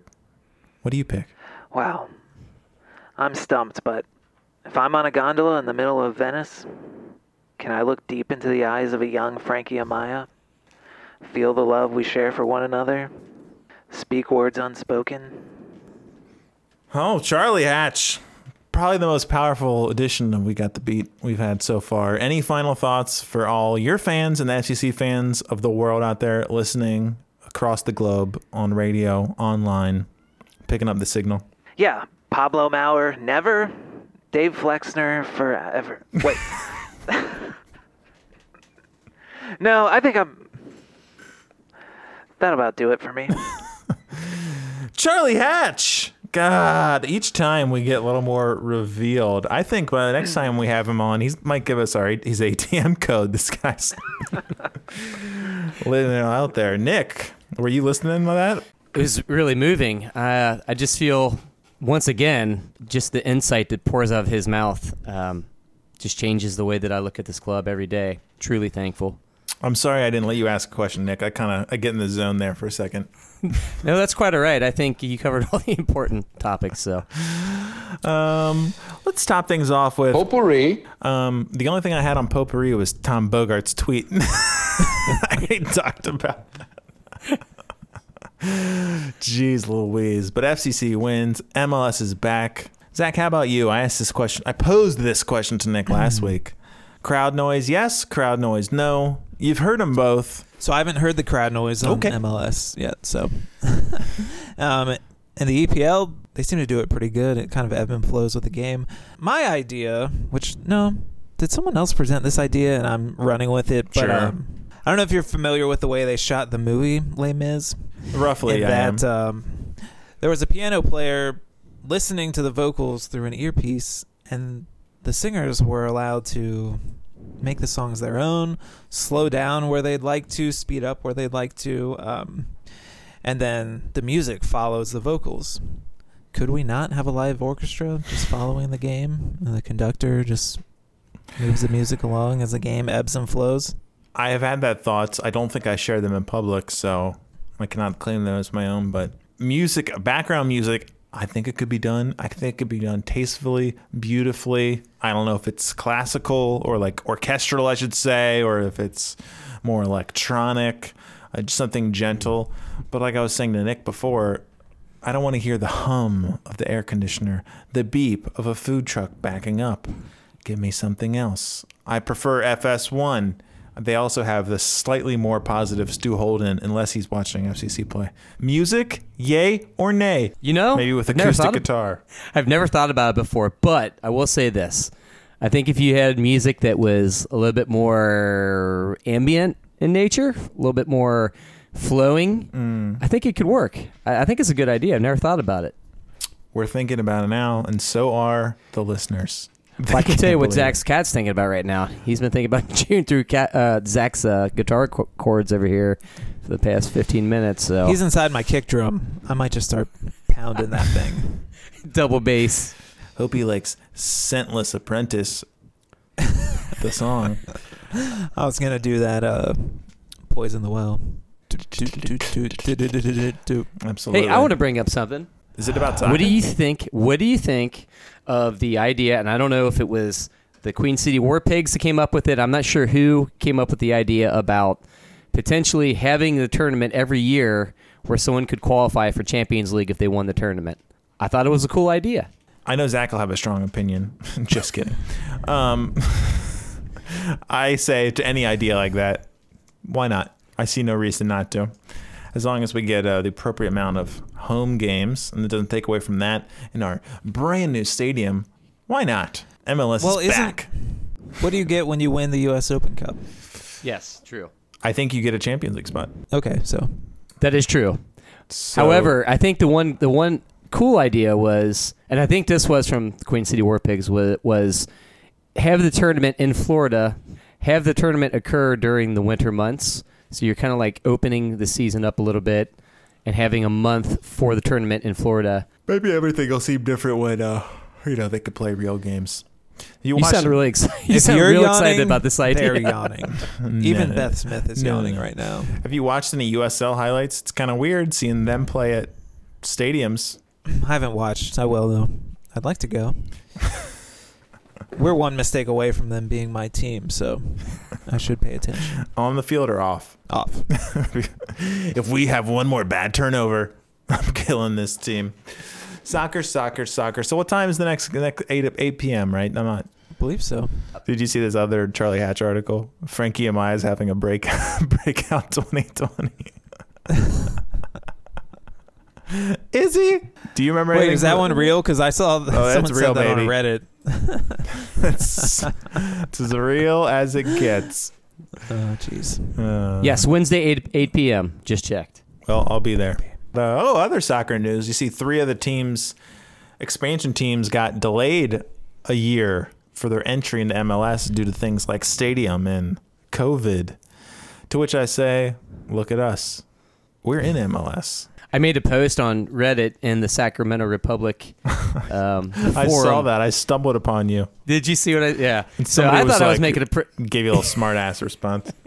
What do you pick? Wow. I'm stumped, but if I'm on a gondola in the middle of Venice, can I look deep into the eyes of a young Frankie Amaya? Feel the love we share for one another? Speak words unspoken? Oh, Charlie Hatch. Probably the most powerful addition of We Got the Beat we've had so far. Any final thoughts for all your fans and the FCC fans of the world out there listening across the globe on radio, online, picking up the signal? Yeah, Pablo Maurer, never. Dave Flexner, forever. Wait. no, I think I'm. That'll about do it for me. Charlie Hatch. God, each time we get a little more revealed. I think by the next time we have him on, he might give us our his ATM code. This guy's living it out there. Nick, were you listening to that? It was really moving. Uh, I just feel, once again, just the insight that pours out of his mouth um, just changes the way that I look at this club every day. Truly thankful. I'm sorry I didn't let you ask a question, Nick. I kind of I get in the zone there for a second. No, that's quite all right. I think you covered all the important topics. So Um, let's top things off with Potpourri. um, the only thing I had on potpourri was Tom Bogert's tweet. I talked about that. Jeez Louise. But FCC wins. MLS is back. Zach, how about you? I asked this question. I posed this question to Nick last week. Crowd noise, yes. Crowd noise, no. You've heard them both. So I haven't heard the crowd noise on Okay. MLS yet. So, um, and the EPL, they seem to do it pretty good. It kind of ebb and flows with the game. My idea, which no, did someone else present this idea and I'm running with it? But Sure. um, I don't know if you're familiar with the way they shot the movie Les Mis. Roughly, in I am. that um, there was a piano player listening to the vocals through an earpiece, and the singers were allowed to make the songs their own, slow down where they'd like to, speed up where they'd like to, um, and then the music follows the vocals. Could we not have a live orchestra just following the game, and the conductor just moves the music along as the game ebbs and flows? I have had that thoughts. I don't think I share them in public, so I cannot claim them as my own. But music, background music, I think it could be done. I think it could be done tastefully, beautifully. I don't know if it's classical or like orchestral, I should say, or if it's more electronic, uh, something gentle. But like I was saying to Nick before, I don't want to hear the hum of the air conditioner, the beep of a food truck backing up. Give me something else. I prefer FS1. They also have the slightly more positive Stu Holden, unless he's watching FCC play. Music, yay or nay? you know, Maybe with acoustic thought of- guitar. I've never thought about it before, but I will say this. I think if you had music that was a little bit more ambient in nature, a little bit more flowing, Mm. I think it could work. I, I think it's a good idea. I've never thought about it. We're thinking about it now, and so are the listeners. Well, I can tell you what believe Zach's cat's thinking about right now. He's been thinking about chewing through cat, uh, Zach's uh, guitar co- chords over here for the past 15 minutes. So He's inside my kick drum. I might just start pounding that thing. double bass. Hope he likes Scentless Apprentice, the song. I was gonna do that. Uh, poison the well. Absolutely. Hey, I want to bring up something. Is it about time? What do you think? What do you think of the idea? And I don't know if it was the Queen City War Pigs that came up with it. I'm not sure who came up with the idea about potentially having the tournament every year where someone could qualify for Champions League if they won the tournament. I thought it was a cool idea. I know Zach will have a strong opinion. Just kidding. Um, I say to any idea like that, why not? I see no reason not to. As long as we get uh, the appropriate amount of home games and it doesn't take away from that in our brand new stadium, why not? MLS Well, is isn't- back. What do you get when you win the U.S. Open Cup? Yes, true. I think you get a Champions League spot. Okay, so That is true. So- However, I think the one the one cool idea was, and I think this was from Queen City War Pigs was, was have the tournament in Florida, have the tournament occur during the winter months. So you're kind of like opening the season up a little bit and having a month for the tournament in Florida. maybe everything will seem different when uh, you know they could play real games. You, You sound really excited. you sound you're real yawning, excited about this idea. They're yawning. Even No. Beth Smith is No, yawning no. right now. Have you watched any USL highlights? It's kind of weird seeing them play at stadiums. I haven't watched. I will though. I'd like to go. We're one mistake away from them being my team, so I should pay attention. On the field or off? Off. if we have one more bad turnover, I'm killing this team. Soccer, soccer, soccer. So what time is the next, the next 8 8 p.m., right? I'm not. I believe so. Did you see this other Charlie Hatch article? Frankie Amaya is having a break breakout 2020. is he? Do you remember Wait, is that one real? Because I saw Oh, someone real, said that baby. on Reddit. It's, it's as real as it gets. Oh, jeez. Uh, Yes, Wednesday, 8, 8 p.m. Just checked. Well, I'll be there. Uh, oh, other soccer news. You see, three of the teams, expansion teams, got delayed a year for their entry into MLS due to things like stadium and COVID. To which I say, look at us. We're in MLS. I made a post on Reddit in the Sacramento Republic. Um, I saw that. I stumbled upon you. Did you see what I? Yeah. And So I thought I was like- making a. Pre- Gave you a little smart ass response.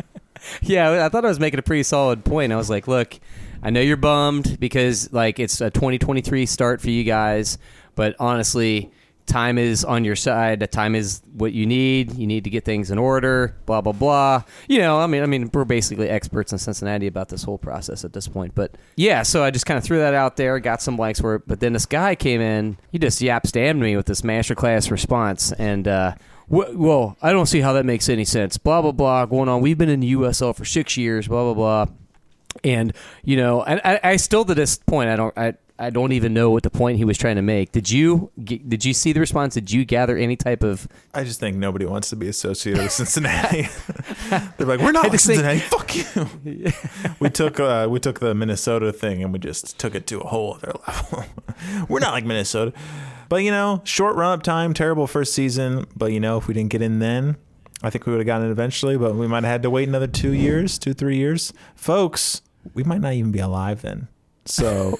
Yeah, I thought I was making a pretty solid point. I was like, look, I know you're bummed because like it's a 2023 start for you guys, but honestly, time is on your side. The time is what you need. You need to get things in order. Blah blah blah. You know, I mean, I mean, we're basically experts in Cincinnati about this whole process at this point. But yeah, so I just kind of threw that out there, got some likes for it. But then this guy came in. He just yap stabbed me with this masterclass response, and. uh Well, I don't see how that makes any sense. Blah blah blah going on. We've been in the USL for six years. Blah blah blah, and you know, and I, I still to this point, I don't, I, I don't even know what the point he was trying to make. Did you, did you see the response? Did you gather any type of? I just think nobody wants to be associated with Cincinnati. They're like, we're not I like just think- Cincinnati. Fuck you. we took uh, we took the Minnesota thing and we just took it to a whole other level. we're not like Minnesota, but you know, short run up time, terrible first season. But you know, if we didn't get in then, I think we would have gotten it eventually. But we might have had to wait another two years, two three years, folks. We might not even be alive then. So.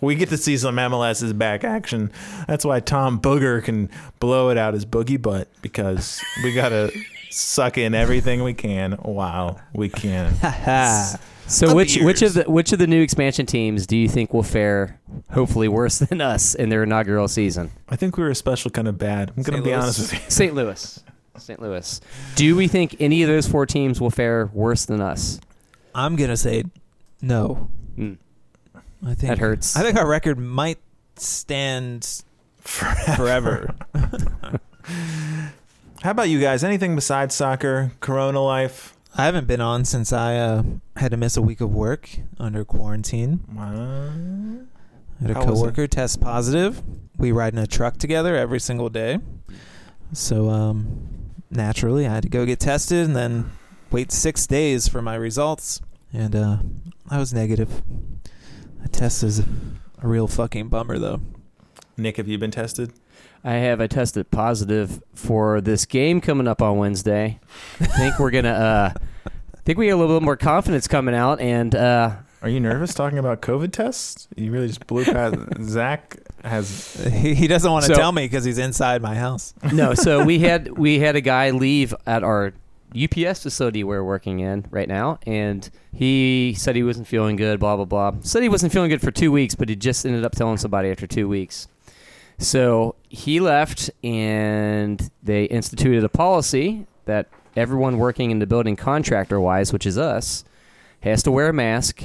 We get to see some MLS's back action. That's why Tom Booger can blow it out his boogie butt because we gotta suck in everything we can while we can. So Up which which of the which of the new expansion teams do you think will fare hopefully worse than us in their inaugural season? I think we were a special kind of bad. I'm gonna St. be Louis. honest with you. St. Louis. St. Louis. Do we think any of those four teams will fare worse than us? I'm gonna say no. Hmm. I think That hurts. I think our record might stand forever. How about you guys? Anything besides soccer, Corona life? I haven't been on since I uh, had to miss a week of work under quarantine. What? I had a How coworker test positive. We ride in a truck together every single day. So um, naturally, I had to go get tested and then wait six days for my results. And uh, I was negative. The test is a real fucking bummer, though. Nick, have you been tested? I have I tested positive for this game coming up on Wednesday. I think we're gonna uh I think we got a little bit more confidence coming out and uh Are you nervous talking about COVID tests? You really just blew past. Zach has. He, he doesn't want to So- tell me because he's inside my house. no, so we had we had a guy leave at our UPS facility we're working in right now, and he said he wasn't feeling good. Blah blah blah. Said he wasn't feeling good for two weeks, but he just ended up telling somebody after two weeks. So he left, and they instituted a policy that everyone working in the building, contractor wise, which is us, has to wear a mask,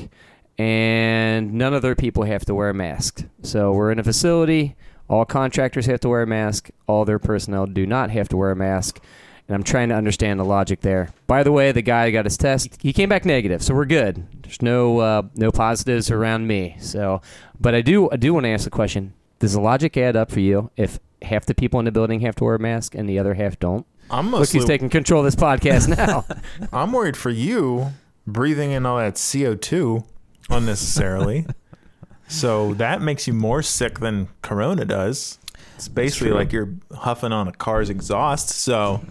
and none of their people have to wear a mask. So we're in a facility. All contractors have to wear a mask. All their personnel do not have to wear a mask. And I'm trying to understand the logic there. By the way, the guy got his test. He came back negative, so we're good. There's no uh, no positives around me. So, but I do I do want to ask the question: Does the logic add up for you if half the people in the building have to wear a mask and the other half don't? I'm Look mostly who's taking control of this podcast now. I'm worried for you breathing in all that CO2 unnecessarily. so that makes you more sick than Corona does. It's basically like you're huffing on a car's exhaust. So,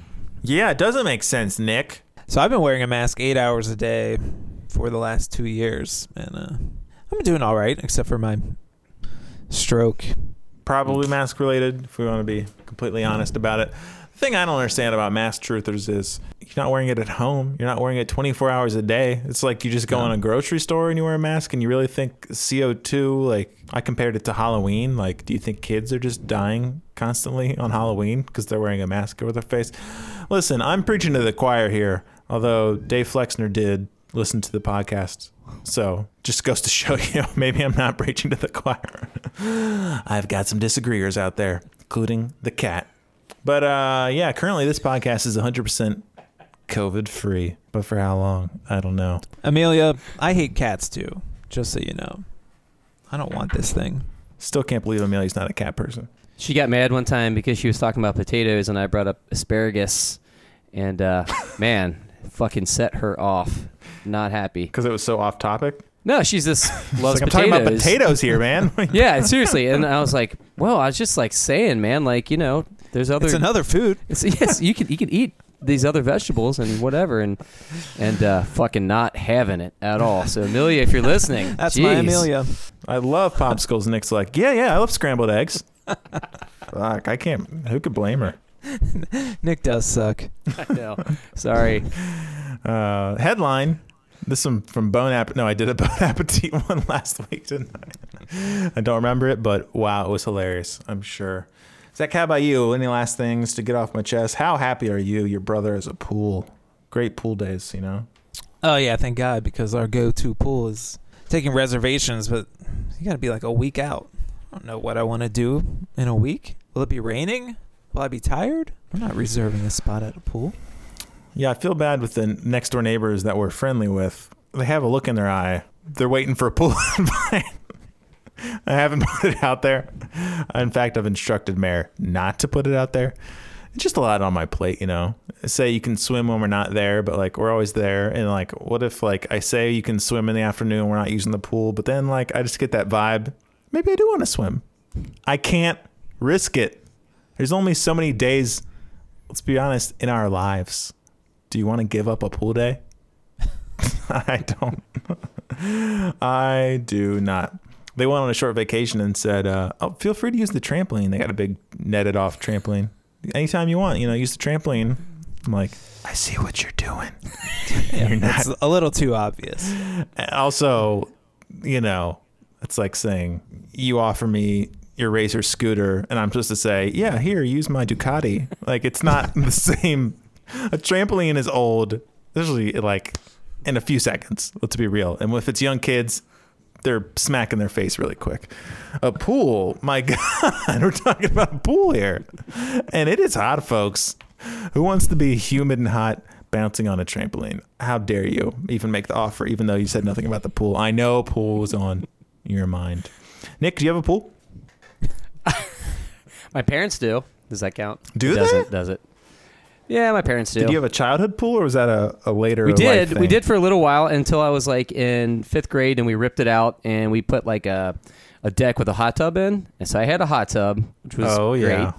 yeah, it doesn't make sense, Nick. So I've been wearing a mask eight hours a day for the last two years, and uh, I'm doing all right, except for my stroke. Probably mask related, if we want to be completely honest about it. Thing I don't understand about mask truthers is you're not wearing it at home. You're not wearing it 24 hours a day. It's like you just go in a grocery store and you wear a mask and you really think CO2, like I compared it to Halloween. Like, do you think kids are just dying constantly on Halloween because they're wearing a mask over their face? Listen, I'm preaching to the choir here, although Dave Flexner did listen to the podcast. So just goes to show you, maybe I'm not preaching to the choir. I've got some disagreeers out there, including the cat. But uh, yeah, currently this podcast is 100% COVID free. But for how long? I don't know. Amelia, I hate cats too, just so you know. I don't want this thing. Still can't believe Amelia's not a cat person. She got mad one time because she was talking about potatoes, and I brought up asparagus, and uh, man, fucking set her off. Not happy. Because it was so off topic. No, she's just loves like, I'm potatoes. talking about potatoes here, man. Yeah, seriously. And I was like, well, I was just like saying, man, like you know, there's other. It's another food. It's, yes, you can you can eat these other vegetables and whatever, and and uh, fucking not having it at all. So Amelia, if you're listening, That's my. Amelia. I love popsicles. Nick's like, yeah, yeah, I love scrambled eggs. Fuck, I can't. Who could blame her? Nick does suck. I know. Sorry. Uh, headline. This one from Bone App. No, I did a Bon Appétit one last week, didn't I? I don't remember it, but wow, it was hilarious. I'm sure. Zach, how about you? Any last things to get off my chest? How happy are you? Your brother is a pool. Great pool days, you know. Oh yeah, thank God because our go-to pool is taking reservations, but you got to be like a week out. I don't know what I want to do in a week. Will it be raining? Will I be tired? I'm not reserving a spot at a pool. Yeah, I feel bad with the next door neighbors that we're friendly with. They have a look in their eye. They're waiting for a pool invite. I haven't put it out there. In fact, I've instructed Mayor not to put it out there. It's just a lot on my plate, you know. Say you can swim when we're not there, but like we're always there. And like, what if like I say you can swim in the afternoon, we're not using the pool, but then like I just get that vibe. Maybe I do want to swim. I can't risk it. There's only so many days. Let's be honest in our lives. Do you want to give up a pool day? I don't. I do not. They went on a short vacation and said, uh, "Oh, feel free to use the trampoline. They got a big netted off trampoline. Anytime you want, you know, use the trampoline." I'm like, I see what you're doing. you're not. It's a little too obvious. Also, you know, it's like saying you offer me your Razor scooter, and I'm supposed to say, "Yeah, here, use my Ducati." Like it's not the same. A trampoline is old, usually like in a few seconds. Let's be real. And if it's young kids, they're smacking their face really quick. A pool, my God, we're talking about a pool here, and it is hot, folks. Who wants to be humid and hot? Bouncing on a trampoline. How dare you even make the offer, even though you said nothing about the pool? I know pool was on your mind. Nick, do you have a pool? My parents do. Does that count? Do it they? Doesn't, does it? Yeah, my parents do. Did you have a childhood pool, or was that a, a later? we did. We did for a little while until I was like in fifth grade, and we ripped it out and we put like a a deck with a hot tub in. And so I had a hot tub, which was Oh great. yeah,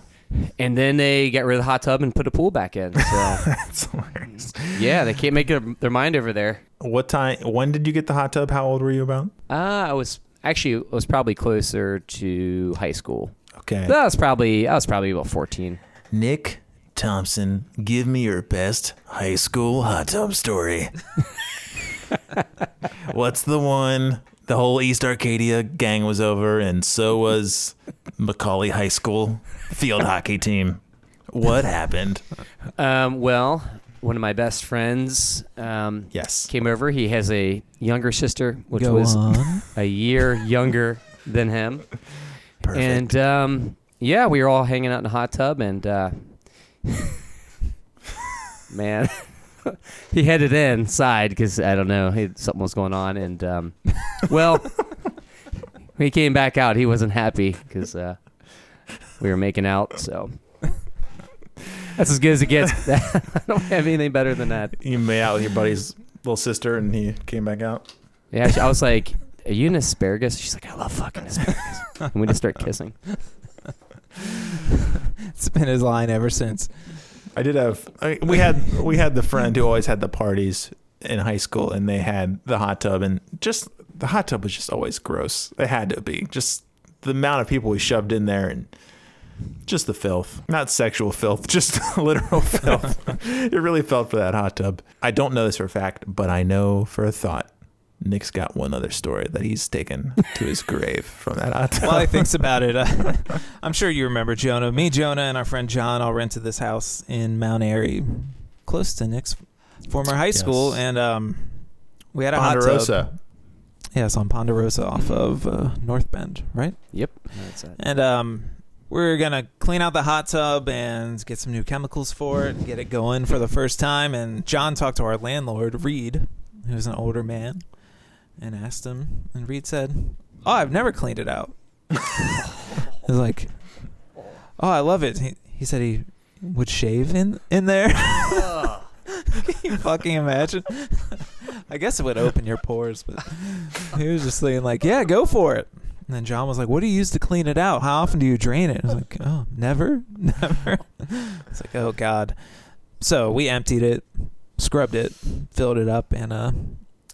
And then they got rid of the hot tub and put a pool back in. So that's hilarious. yeah, they can't make their, their mind over there. What time? When did you get the hot tub? How old were you about? Uh, I was actually I was probably closer to high school. Okay. That was probably I was probably about fourteen. Nick Thompson, give me your best high school hot tub story. What's the one? The whole East Arcadia gang was over, and so was McAuley High School field hockey team. What happened? Um, well, one of my best friends um, Yes. came over. He has a younger sister, which Go was on. a year younger than him. Perfect. And um, yeah, we were all hanging out in a hot tub, and uh, man. he headed inside because I don't know, he, something was going on, and um, well, when he came back out, he wasn't happy because uh, we were making out. So that's as good as it gets. I don't have anything better than that. You made out with your buddy's little sister, and he came back out. Yeah, I was like, "Are you an asparagus?" She's like, "I love fucking asparagus," and we just start kissing. It's been his line ever since. I did have I, we had we had the friend who always had the parties in high school, and they had the hot tub, and just the hot tub was just always gross. It had to be just the amount of people we shoved in there, and just the filth, not sexual filth, just literal filth. it really felt for that hot tub. I don't know this for a fact, but I know for a thought. Nick's got one other story that he's taken to his grave from that hot tub. While he thinks about it, uh, I'm sure you remember Jonah. Me, Jonah, and our friend John all rented this house in Mount Airy, close to Nick's former high school, Yes. and um, we had a hot tub. Ponderosa. Yes, on Ponderosa off of uh, North Bend, right? Yep, that's it. And um, we're gonna clean out the hot tub and get some new chemicals for it and get it going for the first time. And John talked to our landlord, Reed, who's an older man, and asked him. And Reed said, "Oh, I've never cleaned it out." I was like, "Oh, I love it." He, he said he would shave in in there. Can you fucking imagine? I guess it would open your pores, but he was just saying like, "Yeah, go for it." And then John was like, "What do you use to clean it out? How often do you drain it?" I was like, "Oh, never, never." It's like, "Oh God." So we emptied it, scrubbed it, filled it up, and uh,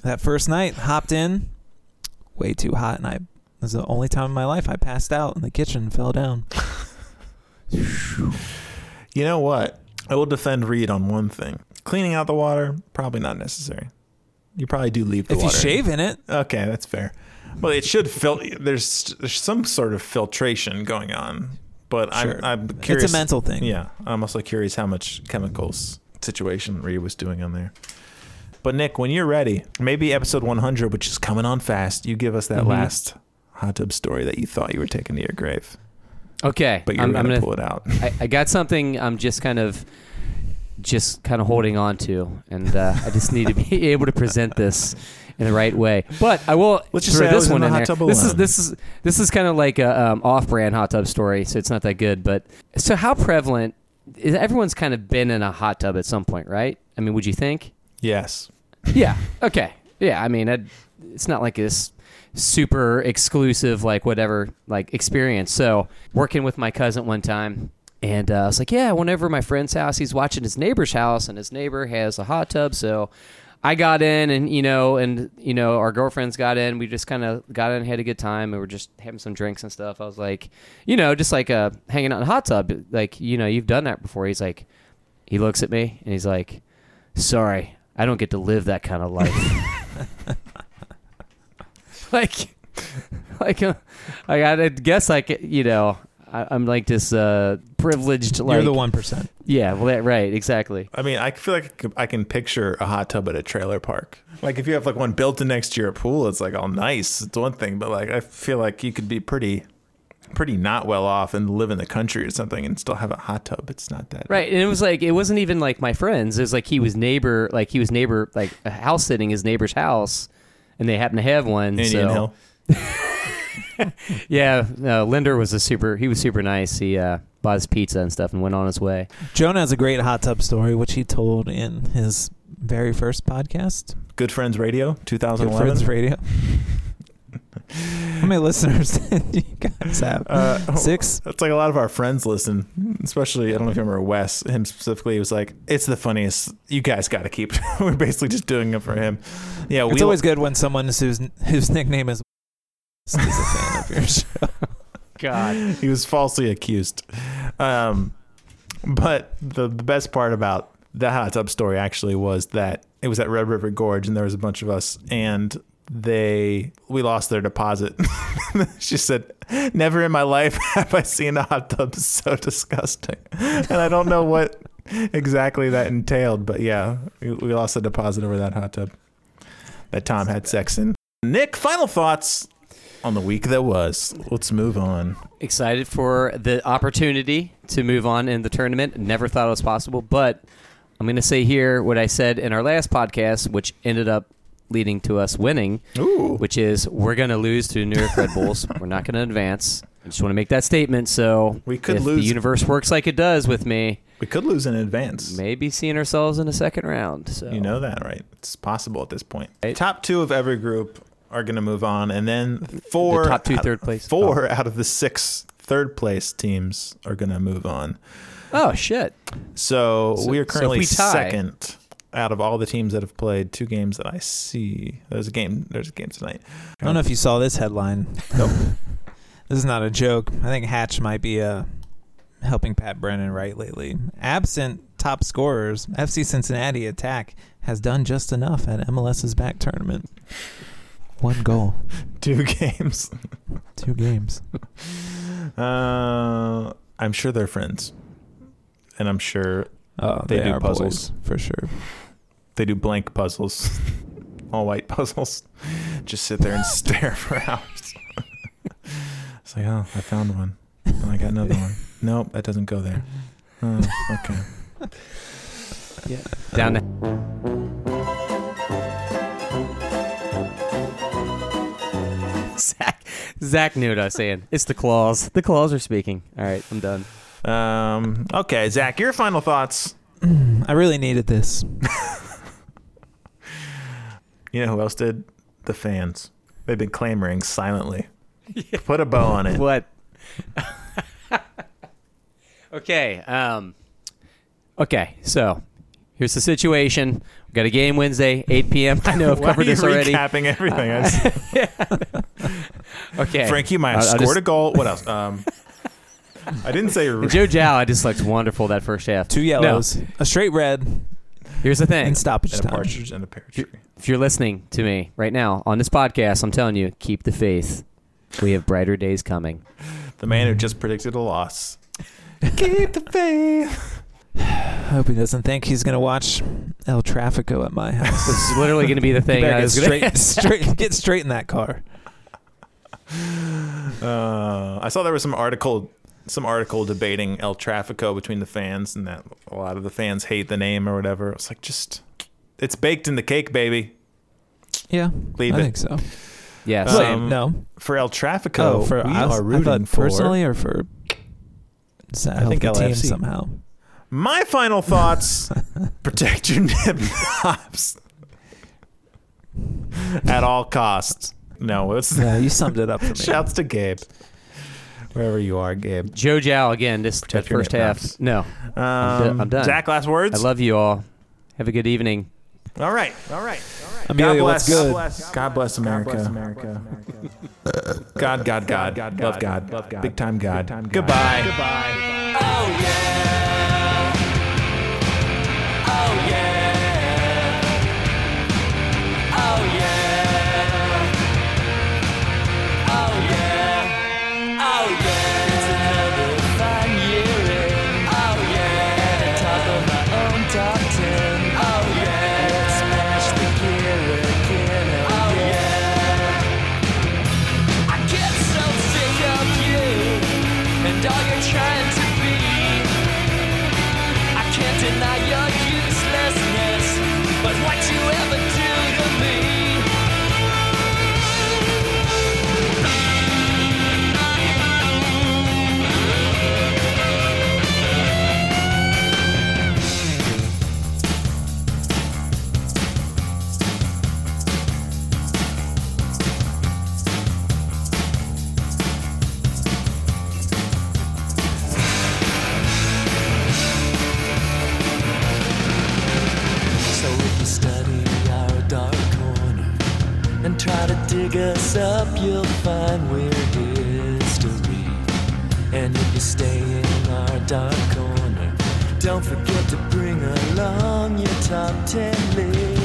that first night hopped in, way too hot, and I. Was the only time in my life I passed out in the kitchen and fell down. You know what? I will defend Reed on one thing. Cleaning out the water, probably not necessary. You probably do leave the water. If you shave in it, Okay, that's fair. Well, it should fil- there's there's some sort of filtration going on, but Sure. I'm I'm curious. it's a mental thing. Yeah, I'm also curious how much chemicals situation Reed was doing on there. But Nick, when you're ready, maybe episode 100, which is coming on fast, you give us that Mhm. last hot tub story that you thought you were taking to your grave, Okay, but you're I'm, gonna, I'm pull it out. I, I got something. I'm just kind of, just kind of holding on to, and uh, I just need to be able to present this in the right way. But I will Let's just throw say this in one in hot there. This is this is this is kind of like a um, off-brand hot tub story, so it's not that good. But so how prevalent? Is, everyone's kind of been in a hot tub at some point, right? I mean, would you think? Yes. Yeah. Okay. Yeah. I mean, it's not like this super exclusive, like whatever, like experience. So working with my cousin one time, and uh, I was like, yeah, whenever my friend's house, he's watching his neighbor's house, and his neighbor has a hot tub. So I got in, and you know, and you know, our girlfriends got in. We just kind of got in, had a good time, and we're just having some drinks and stuff. I was like, you know, just like uh, hanging out in a hot tub, like you know, you've done that before. He's like, he looks at me, and he's like, sorry. I don't get to live that kind of life. like, like, uh, I gotta guess, like, you know, I, I'm like this uh, privileged. Like, you're the one percent. Yeah, well, that, right, exactly. I mean, I feel like I can- I can picture a hot tub at a trailer park. Like if you have like one built in next to your pool, it's like all nice. It's one thing, but like I feel like you could be pretty, pretty not well off and live in the country or something and still have a hot tub. It's not that Right, and it was like it wasn't even like my friends. It was like he was neighbor, like he was neighbor, like a house sitting his neighbor's house, and they happened to have one. Indian so Hill. yeah, uh, Linder was a super. He was super nice. He uh, bought his pizza and stuff and went on his way. Jonah has a great hot tub story, which he told in his very first podcast, Good Friends Radio, Good 2011. Friends Radio. How many listeners did you guys have? Uh, Six. It's like a lot of our friends listen, especially I don't know if you remember Wes. Him specifically he was like, "It's the funniest. You guys got to keep." We're basically just doing it for him. Yeah, It's we always good when someone whose whose nickname is is a fan of yours. God, he was falsely accused. Um, but the, the best part about the hot tub story actually was that it was at Red River Gorge, and there was a bunch of us, and they we lost their deposit. she said, "Never in my life have I seen a hot tub so disgusting," and I don't know what exactly that entailed, but yeah, we, we lost the deposit over that hot tub that Tom had sex in. Nick, final thoughts on the week that was. Let's move on. excited for the opportunity to move on in the tournament. Never thought it was possible, but I'm going to say here what I said in our last podcast, which ended up leading to us winning, Ooh. which is we're going to lose to the New York Red Bulls. we're not going to advance. I just want to make that statement. So We could lose- the universe works like it does with me, We could lose in advance. maybe seeing ourselves in a second round. So You know that, right? It's possible at this point. Right. Top two of every group are going to move on, and then four The top two out- third place? Four oh. out of the six third place teams are going to move on. Oh shit! So, So- we are so currently we tie- second out of all the teams that have played two games that I see. There's a game. There's a game tonight. I don't know if you saw this headline. Nope. this is not a joke. I think Hatch might be uh, helping Pat Brennan right lately. Absent top scorers, FC Cincinnati attack has done just enough at MLS's back tournament. One goal, Two games. two games. Uh, I'm sure they're friends, and I'm sure Oh, They they, do puzzles. boys, for sure. they do blank puzzles, all white puzzles. Just sit there and stare for hours. it's like, oh, I found one. Oh, I got another one. Nope, that doesn't go there. Oh, okay. Yeah, down to Zach. Zach knew what I was saying. It's the claws. The claws are speaking. All right, I'm done. Um, okay, Zach, your final thoughts. I really needed this. You know who else did? The fans. They've been clamoring silently. Put a bow on it. What? okay. Um. Okay. So here's the situation. We've got a game Wednesday, 8 p.m. I know I've Why are covered you this already. recapping everything? I just- Okay. Frankie might have I'll- I'll scored just- a goal. What else? Um, I didn't say. And Joe Gyau, I just looked wonderful that first half. Two No, yellows, a straight red, here's the thing. and stoppage and a time. partridge and a pear tree. If you're listening to me right now on this podcast, I'm telling you, keep the faith. We have brighter days coming. The man who just predicted a loss. Keep the faith. I hope he doesn't think he's gonna watch El Trafico at my house. This is literally going to be the thing. I get was gonna- straight, straight, get straight in that car. Uh, I saw there was some article, some article debating El Trafico between the fans, and that a lot of the fans hate the name or whatever. It's like just, it's baked in the cake, baby. Yeah, Leave I it. think so. yeah. Um, So, Wait, no. For El Trafico, Oh, for we us, are I rooting thought for. personally or for to I help think the team LFC. somehow. My final thoughts: protect your nib knobs at all costs. No, it's Yeah, you summed it up for me. shouts to Gabe, wherever you are, Gabe. Joe Gyau again. This Protect your first half. knobs. No, Um, do- I'm done. Zach, last words. I love you all. Have a good evening. All right, all right. Amelia, what's good? God bless America. God, God, God, love God, love God, big time God. Goodbye. Goodbye. So dig us up, you'll find we're history. And if you stay in our dark corner, don't forget to bring along your top ten list.